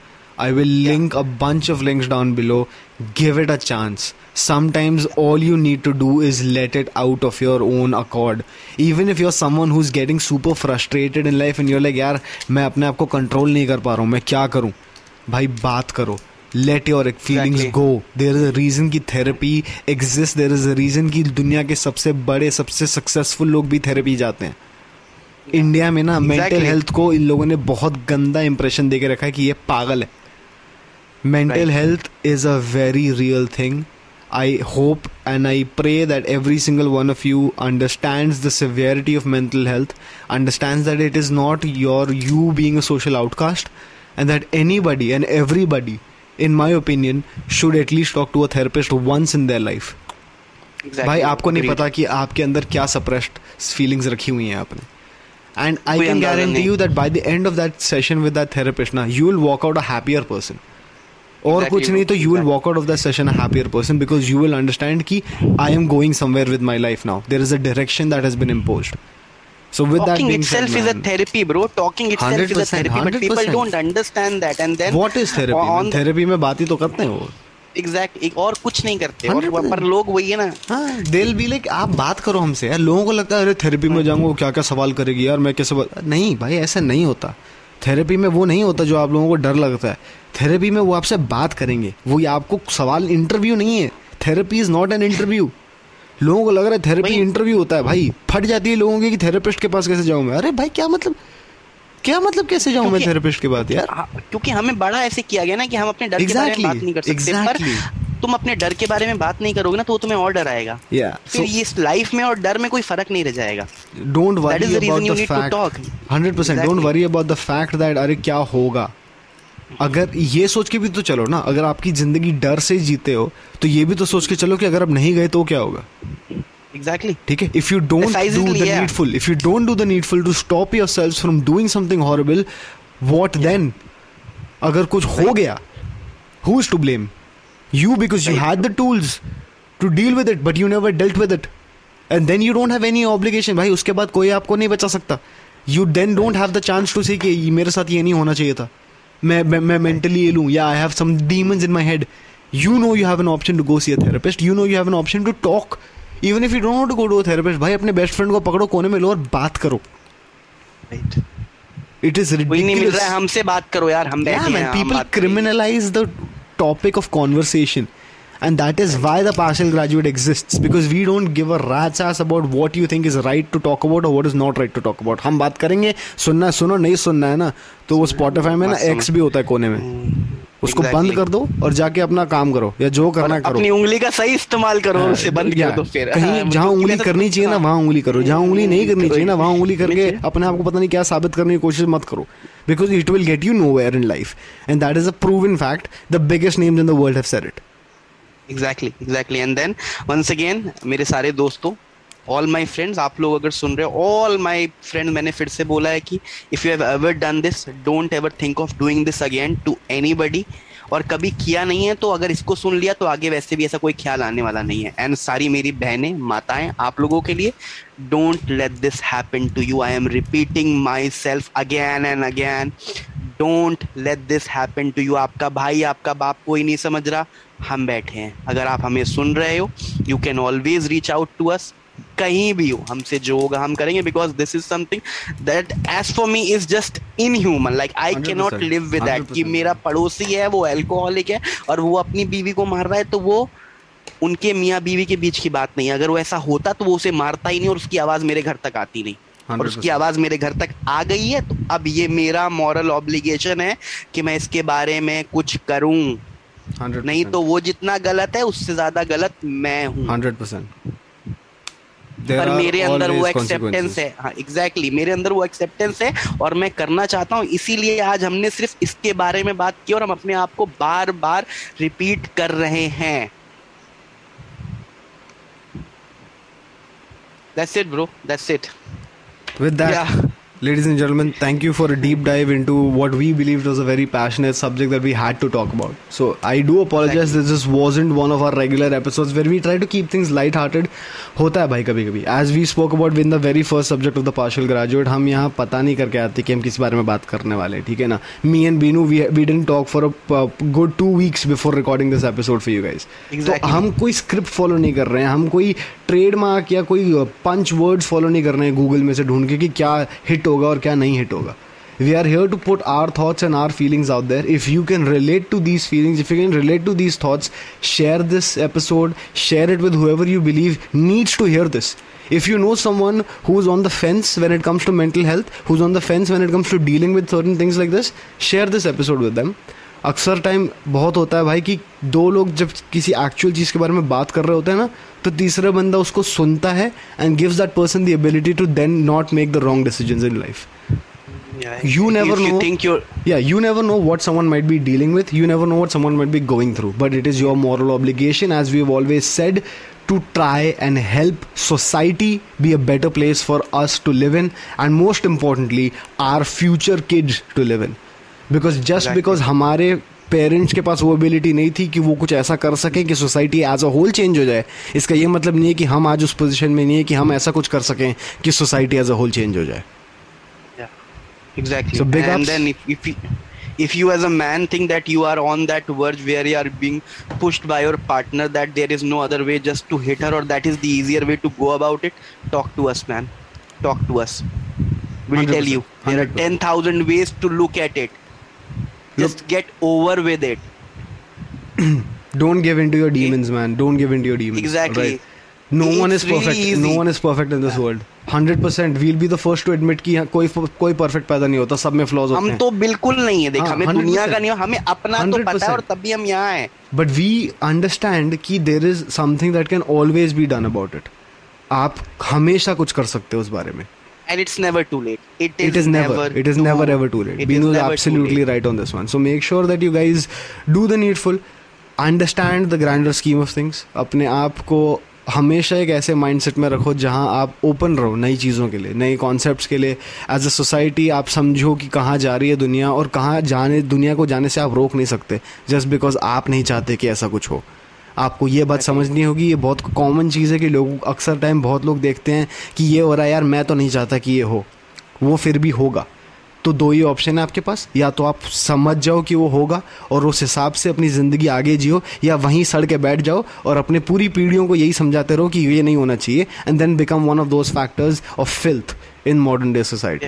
I will link a bunch of links down below give it a chance sometimes all you need to do is let it out of your own accord even if your someone who is getting super frustrated in life in your like यार मैं अपने आप को control नहीं कर पा रहा हूँ मैं क्या करूँ भाई बात करो let your feelings go there is a reason की therapy exist there is a reason की दुनिया के सबसे बड़े सबसे सक्सेसफुल लोग भी थेरेपी जाते हैं। इंडिया में ना मेंटल हेल्थ को इन लोगों ने बहुत गंदा इंप्रेशन देकर रखा है कि ये पागल है। Mental health is a very real thing I hope and I pray that every single one of you understand the severity of mental health understand that it is not your you being social outcast and that anybody and everybody in my opinion should at least to to a therapist once in their life. exactly. भाई आपको नहीं पता कि आपके अंदर क्या suppressed feelings रखी हुई हैं आपने। And I can guarantee you that by the end of that session with that therapist ना you will walk out a happier person और कुछ नहीं तो you will walk out of that session a happier person because you will understand कि I am going somewhere with my life now there is a direction that has been imposed with that talking being itself said, is a therapy bro. Talking itself is a therapy but people don't understand that. And then what is therapy on the- therapy में बात ही तो करते हैं वो। Exact एक और कुछ नहीं करते और 100% पर लोग वही है ना। हाँ दिल भी लाइक आप बात करो हमसे यार लोगों को लगता है अरे थेरेपी में जाऊँगा क्या क्या सवाल करेगी यार मैं कैसे नहीं भाई ऐसा नहीं होता। थेरेपी में वो नहीं होता जो आप लोगों को डर लगता है। थेरेपी में वो आपसे बात करेंगे। वो आपको सवाल इंटरव्यू नहीं है। Therapy is not an interview लोगों को लग रहा है थेरेपी इंटरव्यू होता है भाई। फट जाती है लोगों की कि थेरेपिस्ट के पास कैसे जाऊँ मैं? अरे भाई क्या मतलब? क्या मतलब कैसे जाऊँ मैं थेरेपिस्ट के पास यार? हाँ, क्योंकि हमें बड़ा ऐसे किया गया ना कि हम अपने डर exactly, के बारे में बात नहीं कर सकते। exactly. पर तुम अपने डर के बारे में बात नहीं करोगे ना तो तुम्हें और डर आएगा। या फिर ये इस लाइफ में और डर में कोई फ़र्क नहीं रह जाएगा। Don't worry about the fact 100% don't worry about the fact that अरे क्या होगा? अगर ये सोच के भी तो चलो ना अगर आपकी ज़िंदगी डर से जीते हो तो ये भी तो सोच के चलो कि अगर आप नहीं गए तो क्या होगा? एग्जैक्टली ठीक है? If you don't do the needful if you don't do the needful to stop yourself from doing something horrible what then अगर कुछ हो गया who is to blame you because you had the tools to deal with it but you never dealt with it. And then you don't have any obligation. भाई उसके बाद कोई आपको नहीं बचा सकता। You then don't have the chance to say कि मेरे साथ ये नहीं होना चाहिए था। मैं मैं मेंटली ये लूँ या I have some demons in my head you know you have an option to go see a therapist you know you have an option to talk even if you don't go to therapist भाई अपने best friend को पकड़ो कोने में लो और बात करो. Right it is नहीं हमसे बात करो यार हम बैठे हैं people criminalise the topic of conversation the and that is why the partial graduate exists. Because we don't give a rat's ass about what you think is right to talk about or what is not right to talk about. हम बात करेंगे सुनना है सुनो नहीं सुनना है ना? तो वो स्पॉटिफाई में ना एक्स भी होता है कोने में। उसको Exactly. बंद कर दो और जाके अपना काम करो या जो करना है करो। अपनी उंगली का सही इस्तेमाल करो उसे बंद कर दो फिर। कहीं हाँ, जहाँ उंगली ऐसा- करनी चाहिए ना हाँ। वहाँ उंगली करो। जहाँ उंगली नहीं करनी चाहिए ना वहाँ उंगली करके अपने आप को पता नहीं क्या साबित करने की कोशिश मत करो। Because it will get you nowhere in life and that is a proven fact the biggest names in the world have said it exactly exactly and then once again मेरे सारे दोस्तों ऑल माय फ्रेंड्स आप लोग अगर सुन रहे हो all my friends मैंने फिर से बोला है कि if you have ever done this don't ever think of doing this again to anybody और कभी किया नहीं है तो अगर इसको सुन लिया तो आगे वैसे भी ऐसा कोई ख्याल आने वाला नहीं है। एंड सारी मेरी बहनें, माताएँ, आप लोगों के लिए don't let this happen to you I am repeating myself again and again don't let this happen to you आपका भाई, आपका बाप कोई नहीं समझ रहा। हम बैठे हैं। अगर आप हमें सुन रहे हो you can always reach out to us कहीं भी हो हमसे जो होगा हम करेंगे because this is something that as for me is just inhuman like I can not live with that कि मेरा पड़ोसी है वो एल्कोहलिक है और वो अपनी बीवी को मार रहा है तो वो उनके मियाँ बीवी के बीच की बात नहीं है। अगर वो ऐसा होता तो वो उसे मारता ही नहीं और उसकी आवाज़ मेरे घर तक आती नहीं। और उसकी आवाज़ मेरे घर तक आ गई है तो अब ये मेरा मॉरल ऑब्लिगेशन है कि मैं इसके बारे में कुछ करूँ। नहीं तो वो जितना गलत है उससे ज़्यादा गलत मैं हूँ। हंड्रेड परसेंट पर मेरे अंदर वो एक्सेप्टेंस है। हाँ एग्जैक्टली exactly, मेरे अंदर वो एक्सेप्टेंस है और मैं करना चाहता हूँ। इसीलिए आज हमने सिर्फ़ इसके बारे में बात की और हम अपने आप को बार बार रिपीट कर रहे हैं। That's it, bro. That's it. With that, Yeah. Ladies and gentlemen, thank you for a deep dive into what we believed was a very passionate subject that we had to talk about. So I do apologize that this wasn't one of our regular episodes where we try to keep things light-hearted. होता है भाई कभी कभी As we spoke about in the very first subject of the partial graduate, हम यहाँ पता नहीं करके आते कि हम किस बारे में बात करने वाले हैं ठीक है ना Me and Binu, we we didn't talk for a uh, good two weeks before recording this episode for you guys. Exactly. तो हम कोई स्क्रिप्ट फॉलो नहीं कर रहे हैं हम कोई ट्रेडमार्क या कोई पंच वर्ड्स फॉलो नहीं कर रहे हैं गूगल में से ढूंढ के कि क्या हिट होगा और क्या नहीं हिट होगा। We are here to put our thoughts and our feelings out there if you can relate to these feelings if you can relate to these thoughts share this episode share it with whoever you believe needs to hear this if you know someone who's on the fence when it comes to mental health, who's on the fence when it comes to dealing with certain things like this, share this episode with them. अक्सर time बहुत होता है भाई कि दो लोग जब किसी एक्चुअल चीज़ के बारे में बात कर रहे होते हैं ना तो तीसरा बंदा उसको सुनता है and gives that person the ability to then not make the wrong decision in life you never know think या you never know what someone might be dealing with you never know what someone might be going through but it is your moral obligation as we always said to try and help society be a better place for us to live in and most importantly our future kid to live in because just because हमारे parents के पास वो ability नहीं थी कि वो कुछ ऐसा कर सकें कि society as a whole change हो जाए इसका ये मतलब नहीं है कि हम आज उस पोजीशन में नहीं है कि हम ऐसा कुछ कर सकें कि society as a whole change हो जाए exactly. So big and ups. then if, if you if you as a man think that you are on that verge where you are being pushed by your partner that there is no other way just to hit her or that is the easier way to go about it, talk to us, man. Talk to us. We'll tell 100%, you. There are 100%. ten thousand ways to look at it. Just get over with it. don't give into your demons man don't give into your demons Exactly. right? no it's one is really perfect easy. no one is perfect in this world 100% we'll be the first to admit कि हाँ, कोई कोई perfect पैदा नहीं होता सब में flaws होते हम हैं तो बिल्कुल नहीं है देख हाँ, हमें 100% दुनिया का नहीं हमें अपना तो पता है और 100%. तब भी हम यहाँ हैं बट वी अंडरस्टैंड कि there is something that can always be done about it आप हमेशा कुछ कर सकते हो उस बारे में and it's never too late. It is, it is never, never, it is too- never ever too late Binu is absolutely right on this one so make sure that you guys do the needful understand the grander scheme of things अपने आप को हमेशा एक ऐसे mindset में रखो जहाँ आप ओपन रहो नई चीज़ों के लिए नए कॉन्सेप्ट्स के लिए एज अ सोसाइटी आप समझो कि कहाँ जा रही है दुनिया और कहाँ जाने दुनिया को जाने से आप रोक नहीं सकते जस्ट बिकॉज़ आप नहीं चाहते कि ऐसा कुछ हो आपको ये बात समझनी होगी, ये बहुत कॉमन चीज़ है कि लोग अक्सर टाइम बहुत लोग देखते हैं कि ये हो रहा है, यार, मैं तो नहीं चाहता कि ये हो। वो फिर भी होगा। तो दो ही ऑप्शन है आपके पास। या तो आप समझ जाओ कि वो होगा और उस हिसाब से अपनी ज़िंदगी आगे जियो, या वहीं सड़ के बैठ जाओ और अपने पूरी पीढ़ियों को यही समझाते रहो कि ये नहीं होना चाहिए and then become one of those factors of filth in modern day society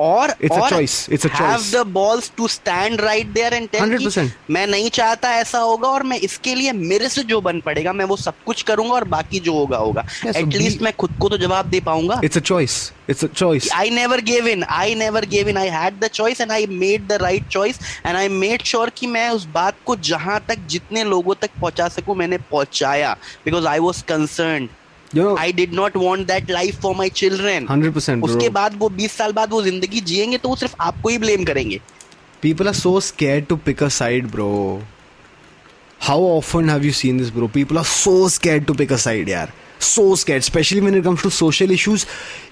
और it's a choice it's a choice have the balls to stand right there and tell 100% मैं नहीं चाहता ऐसा होगा और मैं इसके लिए मेरे से जो बन पड़ेगा मैं वो सब कुछ करूँगा और बाकी जो होगा होगा। एटलीस्ट yeah, so मैं खुद को तो जवाब दे पाऊँगा। It's a choice it's a choice I never give in I never give in I had the choice and I made the right choice and I made sure कि मैं उस बात को जहाँ तक जितने लोगों तक पहुँचा सकूँ मैंने पहुँचाया because I was concerned I did not want that life for my children hundred percent उसके बाद वो बीस साल बाद वो ज़िंदगी जियेंगे तो वो सिर्फ़ आपको ही ब्लेम करेंगे। People are so scare to pick a side bro how often have you seen this bro people are so scare to pick a side यार so scare specially when it comes to social issues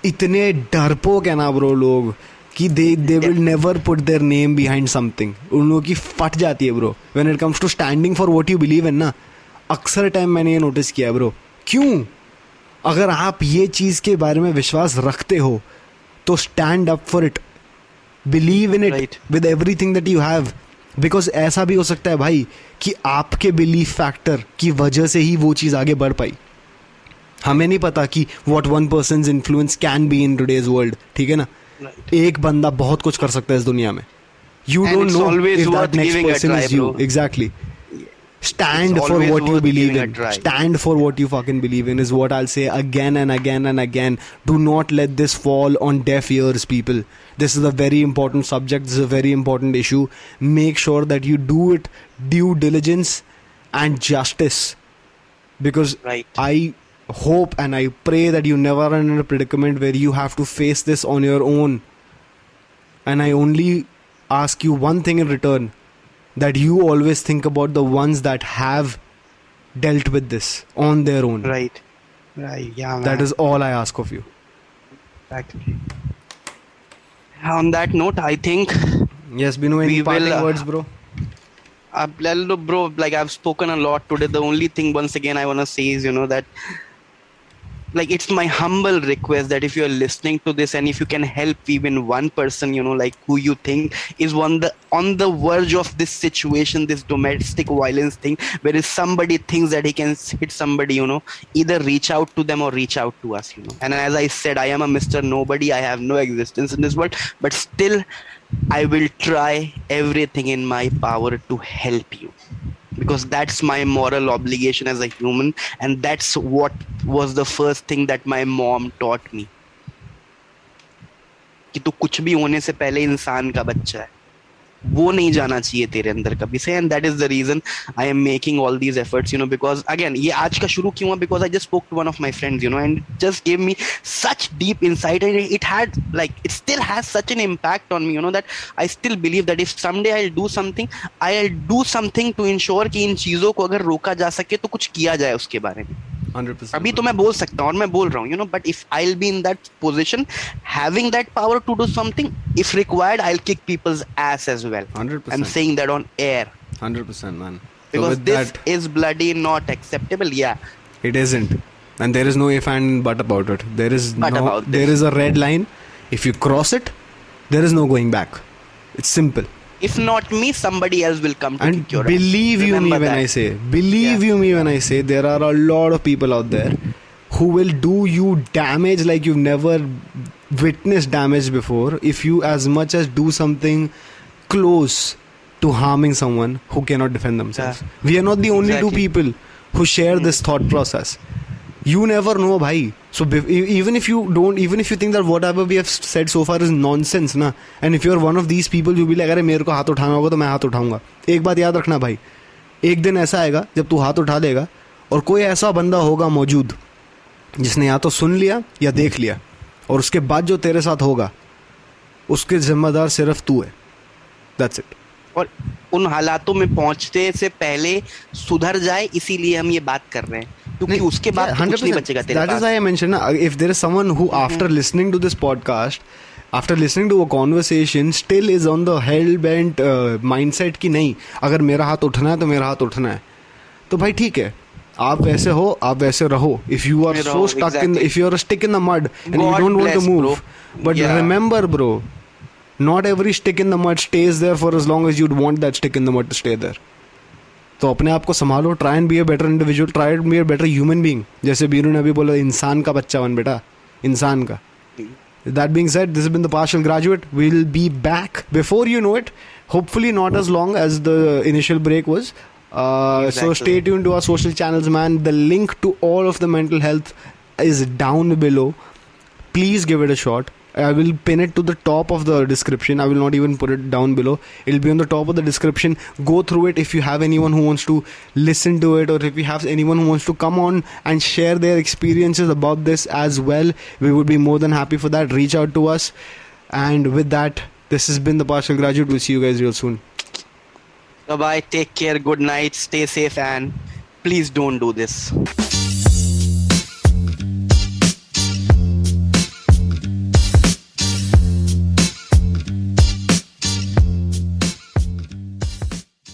इतने डरपोक है ना bro लोग कि they they will never put their name behind something उन लोगों की फट जाती है bro when it comes to standing for what you believe in ना अक्सर टाइम मैंने ये नोटिस किया है ब्रो क्यों? अगर आप ये चीज़ के बारे में विश्वास रखते हो तो stand up for it believe in it. With everything that you have because ऐसा भी हो सकता है भाई कि आपके बिलीफ फैक्टर की वजह से ही वो चीज़ आगे बढ़ पाई। हमें नहीं पता कि what one person influence can be in today's world ठीक है ना? Right. एक बंदा बहुत कुछ कर सकता है इस दुनिया में। You don't know if that next person is you bro. stand it's for what you believe in. stand for what you fucking believe in is what i'll say again and again and again. Do not let this fall on deaf ears people. This is a very important subject. This is a very important issue. Make sure that you do it due diligence and justice. Because right. i hope and i pray that you never run in a predicament where you have to face this on your own. And i only ask you one thing in return that you always think about the ones that have dealt with this on their own. right right yeah man. That is all I ask of you. exactly on that note i think Yes, Binu, any parting will, uh, words, bro? uh, bro like i've spoken a lot today the only thing once again i want to say is you know that like it's my humble request that if you're listening to this and if you can help even one person you know like who you think is on the on the verge of this situation this domestic violence thing where if somebody thinks that he can hit somebody you know either reach out to them or reach out to us you know. And as i said i am a mr nobody. I have no existence in this world. But still i will try everything in my power to help you because that's my moral obligation as a human and that's what was the first thing that my mom taught me कि तू कुछ भी होने से पहले इंसान का बच्चा है वो नहीं जाना चाहिए तेरे अंदर कभी से and that is the reason I am making all these efforts you know because again ये आज का शुरू क्यों हुआ? Because I just spoke to one of my friends you know and just give me such deep insight and it had like it still has such an impact on me you know that I still believe that if someday I do something I do something to ensure कि इन चीज़ों को अगर रोका जा सके तो कुछ किया जाए उसके बारे में। 100%. अभी तो मैं बोल सकता हूँ और मैं बोल रहा हूँ you know but if I will be in that position having that power to do something if required I will kick peoples ass as well 100%. I am saying that on air 100%, man. So because with this that, is bloody not acceptable yeah it isn't. And there is no if and but about it. There is But no, about there this. is a red line. If you cross it, there is no going back. It's simple. if not me somebody else will come to and kick your believe ass. you me when that. i say believe Yeah. you me when i say there are a lot of people out there who will do you damage like you've never witnessed damage before if you as much as do something close to harming someone who cannot defend themselves we are not the only two people who share this thought process never know, bhai. So bef- e- even if you don't, even if you think that whatever we have said so far is nonsense, na, and if you're one of these people, you'll be like, अरे, मेरे को हाथ उठाना होगा तो मैं हाथ उठाऊँगा. एक बात याद रखना भाई एक दिन ऐसा आएगा, जब तू हाथ उठा देगा और कोई ऐसा बंदा होगा मौजूद, जिसने या तो सुन लिया या देख लिया, और उसके बाद जो तेरे साथ होगा, उसके जिम्मेदार सिर्फ़ तू है। दैट्स इट और उन हालातों में पहुँचते से पहले सुधर जाए, इसीलिए हम ये बात कर रहे हैं। क्योंकि उसके बाद yeah, तो कुछ नहीं बचेगा तेरे that is I mention if their podcast after listening to a conversation still is on the hell bent mindset कि नहीं अगर मेरा हाथ उठना है तो मेरा हाथ उठना है। तो भाई ठीक है आप वैसे हो आप वैसे रहो। If you are so stuck in if you are stick in the mud and you don't want to move but remember bro not every stick in the mud stays there for as long as you'd want that stick in the mud to stay there तो अपने आप को संभालो try and be a better individual try and be a better human being जैसे बीरू ने अभी बोला इंसान का बच्चा बन बेटा इंसान का। That being set this been the partial graduate will be back before you know it hopefully not as long as the initial break was so stay tune to our social channels man the link to all of the mental health is down below please give it a short I will pin it to the top of the description. I will not even put it down below. It'll be on the top of the description. Go through it if you have anyone who wants to listen to it, or if you have anyone who wants to come on and share their experiences about this as well. We would be more than happy for that. Reach out to us. And with that, this has been the partial graduate. We'll see you guys real soon. Bye bye. Take care. Good night. Stay safe and please don't do this.